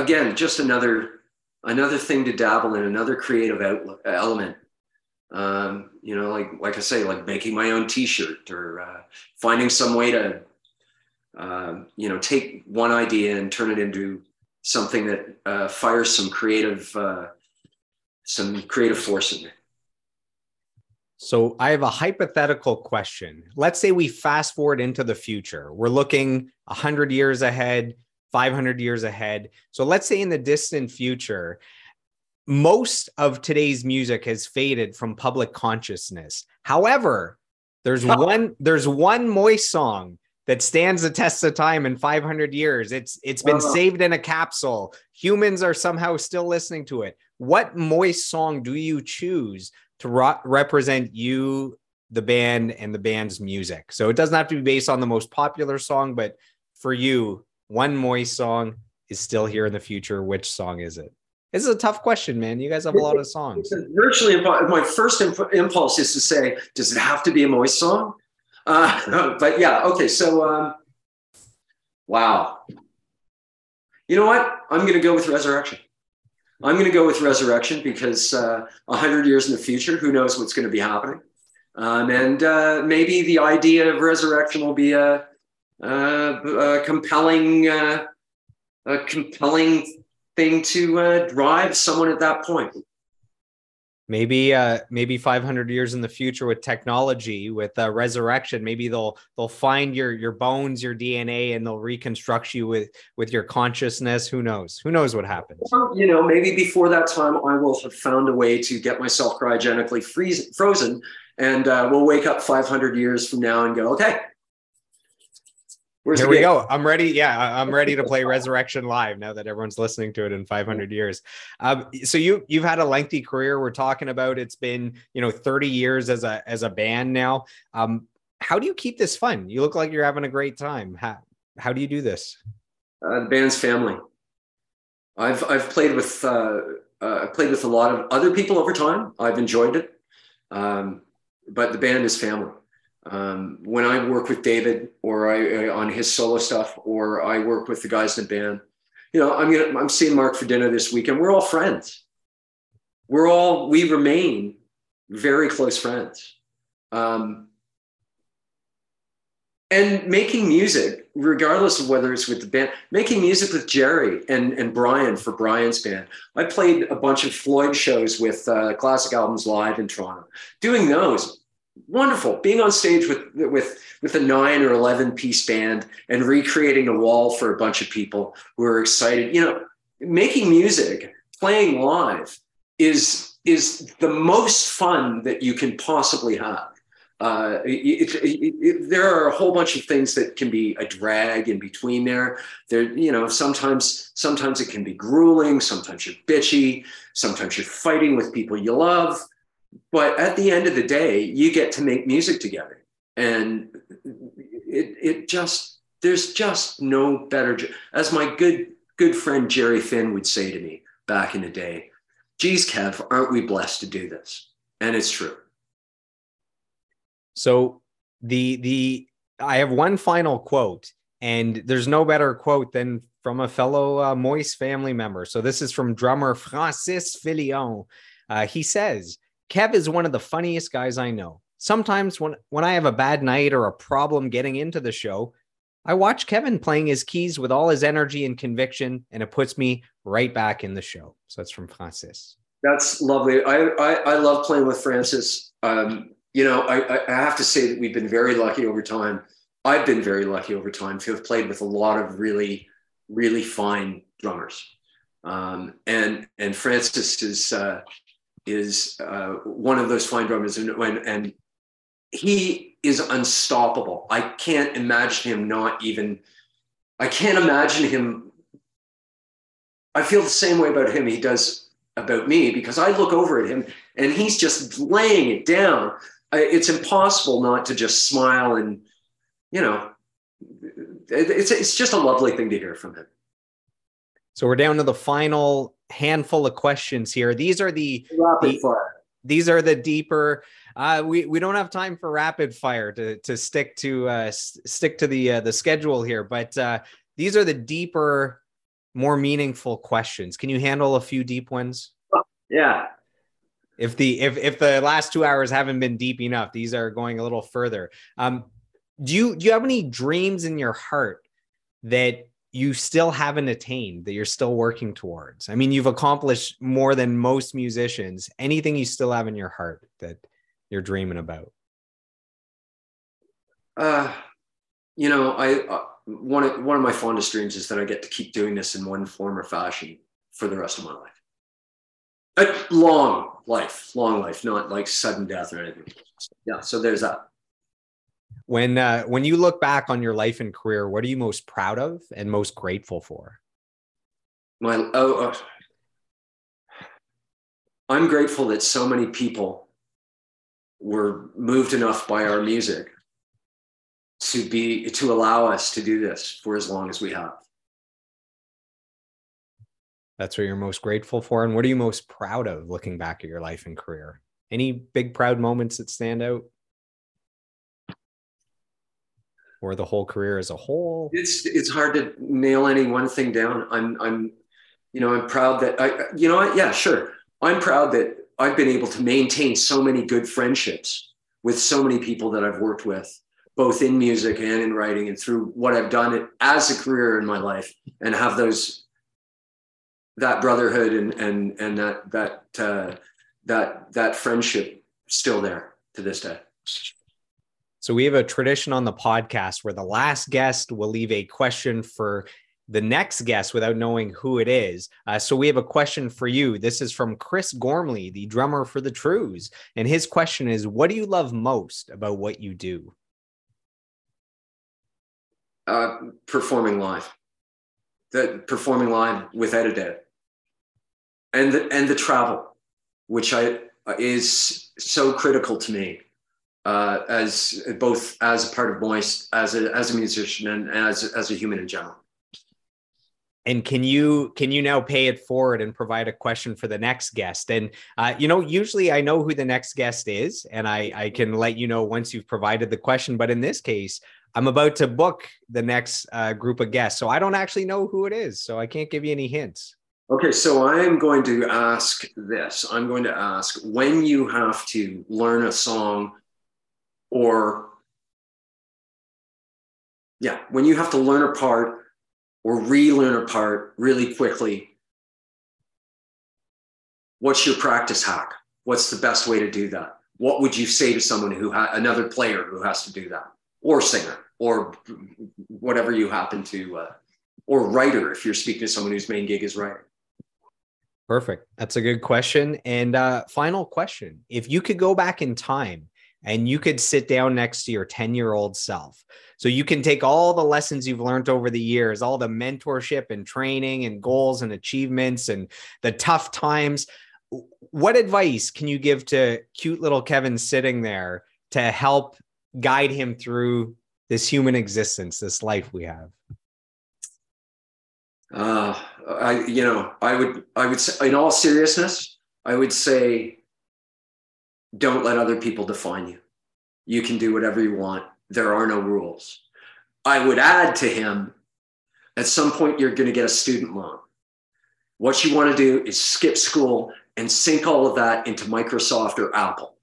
again just another another thing to dabble in another creative outlook, element. Um, you know like like i say like making my own t-shirt or uh, finding some way to uh, you know take one idea and turn it into something that uh, fires some creative uh, some creative force in there so I have a hypothetical question. Let's say we fast forward into the future. We're looking 100 years ahead, 500 years ahead. So let's say in the distant future, most of today's music has faded from public consciousness. However, there's one there's one moist song that stands the test of time in 500 years. It's it's been saved in a capsule. Humans are somehow still listening to it. What moist song do you choose to ro- represent you, the band, and the band's music. So it doesn't have to be based on the most popular song, but for you, one Moist song is still here in the future. Which song is it? This is a tough question, man. You guys have a lot of songs. Virtually, my first imp- impulse is to say, does it have to be a Moist song? Uh, but yeah, okay. So, um, wow. You know what? I'm going to go with Resurrection. I'm going to go with resurrection because uh, 100 years in the future, who knows what's going to be happening. Um, and uh, maybe the idea of resurrection will be a, a, a compelling, uh, a compelling thing to uh, drive someone at that point maybe uh maybe 500 years in the future with technology with uh, resurrection maybe they'll they'll find your your bones your dna and they'll reconstruct you with with your consciousness. Who knows? Who knows what happens? You know maybe before that time i will have found a way to get myself cryogenically freeze, frozen and uh, we'll wake up 500 years from now and go okay Where's Here we go. I'm ready. Yeah, I'm ready to play Resurrection live now that everyone's listening to it in 500 years. Um, so you you've had a lengthy career. We're talking about it's been you know 30 years as a as a band now. Um, how do you keep this fun? You look like you're having a great time. How how do you do this? Uh, the band's family. I've I've played with uh, uh, played with a lot of other people over time. I've enjoyed it, um, but the band is family um, when I work with David or I uh, on his solo stuff, or I work with the guys in the band, you know, I'm gonna I'm seeing Mark for dinner this weekend. We're all friends. We're all we remain very close friends. Um, and making music, regardless of whether it's with the band, making music with Jerry and, and Brian for Brian's band. I played a bunch of Floyd shows with uh, Classic Albums Live in Toronto. Doing those, wonderful being on stage with with with a nine or 11 piece band and recreating a wall for a bunch of people who are excited you know making music playing live is is the most fun that you can possibly have uh, it, it, it, there are a whole bunch of things that can be a drag in between there. There, you know, sometimes sometimes it can be grueling. Sometimes you're bitchy. Sometimes you're fighting with people you love but at the end of the day you get to make music together and it, it just there's just no better as my good good friend Jerry Finn would say to me back in the day, geez, Kev, aren't we blessed to do this? And it's true. So the the I have one final quote, and there's no better quote than from a fellow uh, Moist family member. So this is from drummer Francis Filion. Uh, he says, Kev is one of the funniest guys I know. Sometimes when, when I have a bad night or a problem getting into the show, I watch Kevin playing his keys with all his energy and conviction, and it puts me right back in the show. So that's from Francis. That's lovely. I, I, I love playing with Francis. Um, you know, I, I have to say that we've been very lucky over time. I've been very lucky over time to have played with a lot of really, really fine drummers. Um, and and Francis is uh, is uh, one of those fine drummers, and, and he is unstoppable. I can't imagine him not even. I can't imagine him. I feel the same way about him he does about me because I look over at him and he's just laying it down. It's impossible not to just smile and, you know, it's it's just a lovely thing to hear from him. So we're down to the final handful of questions here. These are the, the these are the deeper. Uh, we we don't have time for rapid fire to to stick to uh, stick to the uh, the schedule here, but uh, these are the deeper, more meaningful questions. Can you handle a few deep ones? Yeah. If the if if the last two hours haven't been deep enough, these are going a little further. Um, do you do you have any dreams in your heart that you still haven't attained that you're still working towards? I mean, you've accomplished more than most musicians. Anything you still have in your heart that you're dreaming about? Uh, you know, I uh, one of one of my fondest dreams is that I get to keep doing this in one form or fashion for the rest of my life. A long life, long life, not like sudden death or anything. Yeah, so there's that. When uh, when you look back on your life and career, what are you most proud of and most grateful for? My oh, uh, I'm grateful that so many people were moved enough by our music to be to allow us to do this for as long as we have. That's what you're most grateful for, and what are you most proud of looking back at your life and career? Any big proud moments that stand out? Or the whole career as a whole? It's it's hard to nail any one thing down. I'm I'm you know I'm proud that I you know what yeah sure I'm proud that I've been able to maintain so many good friendships with so many people that I've worked with both in music and in writing and through what I've done as a career in my life and have those that brotherhood and and and that that uh, that that friendship still there to this day. So we have a tradition on the podcast where the last guest will leave a question for the next guest without knowing who it is. Uh, so we have a question for you. This is from Chris Gormley, the drummer for the Trues, And his question is What do you love most about what you do? Uh, performing live. The performing live without a doubt. And the, and the travel, which I is so critical to me uh, as both as a part of Moist, as a as a musician, and as as a human in general. And can you can you now pay it forward and provide a question for the next guest? And uh, you know, usually I know who the next guest is, and I I can let you know once you've provided the question. But in this case, I'm about to book the next uh, group of guests, so I don't actually know who it is, so I can't give you any hints. Okay, so I am going to ask this. I'm going to ask when you have to learn a song or yeah, when you have to learn a part or relearn a part really quickly, what's your practice hack? What's the best way to do that? What would you say to someone who ha- another player who has to do that, or singer, or whatever you happen to, uh, or writer if you're speaking to someone whose main gig is writing? Perfect. That's a good question. And uh, final question: If you could go back in time and you could sit down next to your 10 year old self. So you can take all the lessons you've learned over the years, all the mentorship and training and goals and achievements and the tough times. What advice can you give to cute little Kevin sitting there to help guide him through this human existence, this life we have? Uh, I, you know, I would, I would say, in all seriousness, I would say, don't let other people define you. You can do whatever you want. There are no rules. I would add to him, at some point, you're going to get a student loan. What you want to do is skip school and sink all of that into Microsoft or Apple.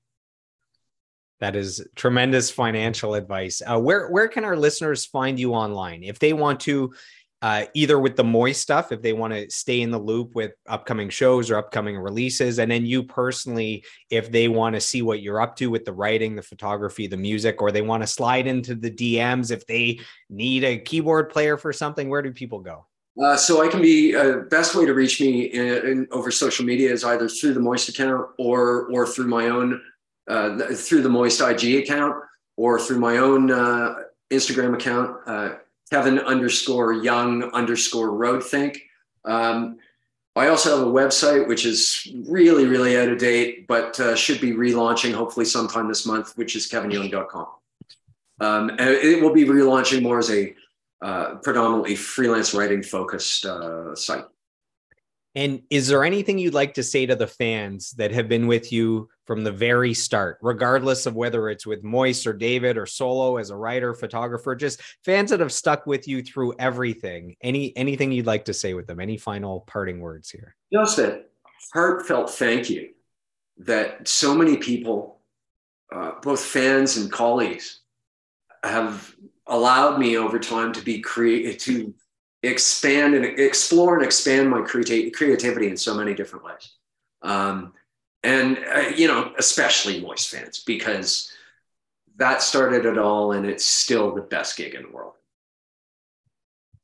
That is tremendous financial advice. Uh, where where can our listeners find you online if they want to uh, either with the moist stuff if they want to stay in the loop with upcoming shows or upcoming releases. And then you personally if they want to see what you're up to with the writing the photography the music or they want to slide into the dms if they need a keyboard player for something where do people go? Uh, so I can be uh, best way to reach me in, in, over social media is either through the Moist account or or through my own uh, through the Moist IG account or through my own uh, Instagram account uh, Kevin underscore Young underscore Road Think. Um, I also have a website which is really, really out of date, but uh, should be relaunching hopefully sometime this month, which is kevinyoung.com. Um, and it will be relaunching more as a uh, predominantly freelance writing focused uh, site. And is there anything you'd like to say to the fans that have been with you from the very start, regardless of whether it's with Moist or David or solo as a writer, photographer, just fans that have stuck with you through everything? Any anything you'd like to say with them? Any final parting words here? Just a heartfelt thank you that so many people, uh, both fans and colleagues, have allowed me over time to be creative to expand and explore and expand my creati- creativity in so many different ways. Um, and, uh, you know, especially Moist fans, because that started it all and it's still the best gig in the world.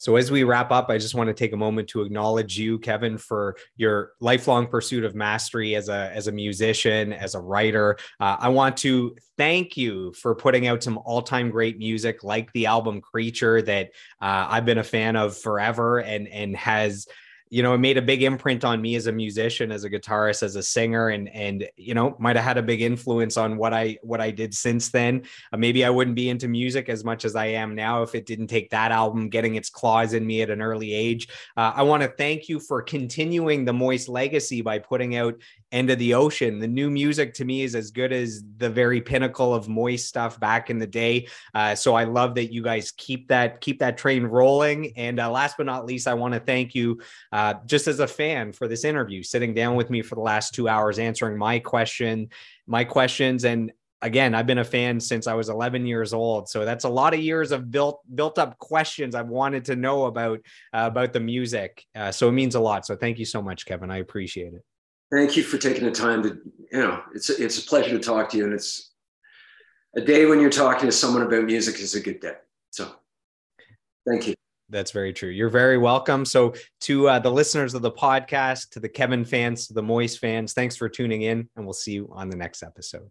So as we wrap up, I just want to take a moment to acknowledge you, Kevin, for your lifelong pursuit of mastery as a as a musician, as a writer. Uh, I want to thank you for putting out some all-time great music, like the album Creature, that uh, I've been a fan of forever, and and has you know, it made a big imprint on me as a musician, as a guitarist, as a singer, and and you know, might have had a big influence on what I what I did since then. Uh, maybe I wouldn't be into music as much as I am now if it didn't take that album getting its claws in me at an early age. Uh, I want to thank you for continuing the Moist legacy by putting out End of the Ocean. The new music to me is as good as the very pinnacle of Moist stuff back in the day. Uh, so I love that you guys keep that keep that train rolling. And uh, last but not least, I want to thank you. Uh, uh, just as a fan for this interview, sitting down with me for the last two hours, answering my question, my questions, and again, I've been a fan since I was 11 years old, so that's a lot of years of built built up questions I've wanted to know about uh, about the music. Uh, so it means a lot. So thank you so much, Kevin. I appreciate it. Thank you for taking the time to, you know, it's it's a pleasure to talk to you, and it's a day when you're talking to someone about music is a good day. So, thank you. That's very true. You're very welcome. So, to uh, the listeners of the podcast, to the Kevin fans, to the Moist fans, thanks for tuning in, and we'll see you on the next episode.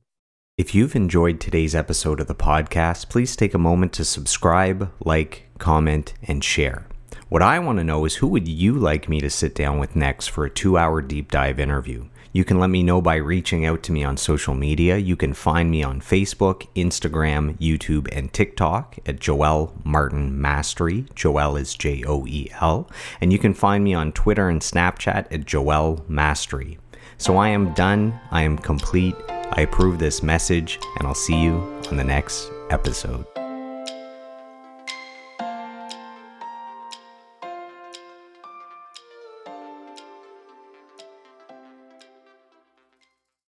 If you've enjoyed today's episode of the podcast, please take a moment to subscribe, like, comment, and share. What I want to know is who would you like me to sit down with next for a two hour deep dive interview? You can let me know by reaching out to me on social media. You can find me on Facebook, Instagram, YouTube, and TikTok at Joel Martin Mastery. Joel is J O E L. And you can find me on Twitter and Snapchat at Joel Mastery. So I am done. I am complete. I approve this message, and I'll see you on the next episode.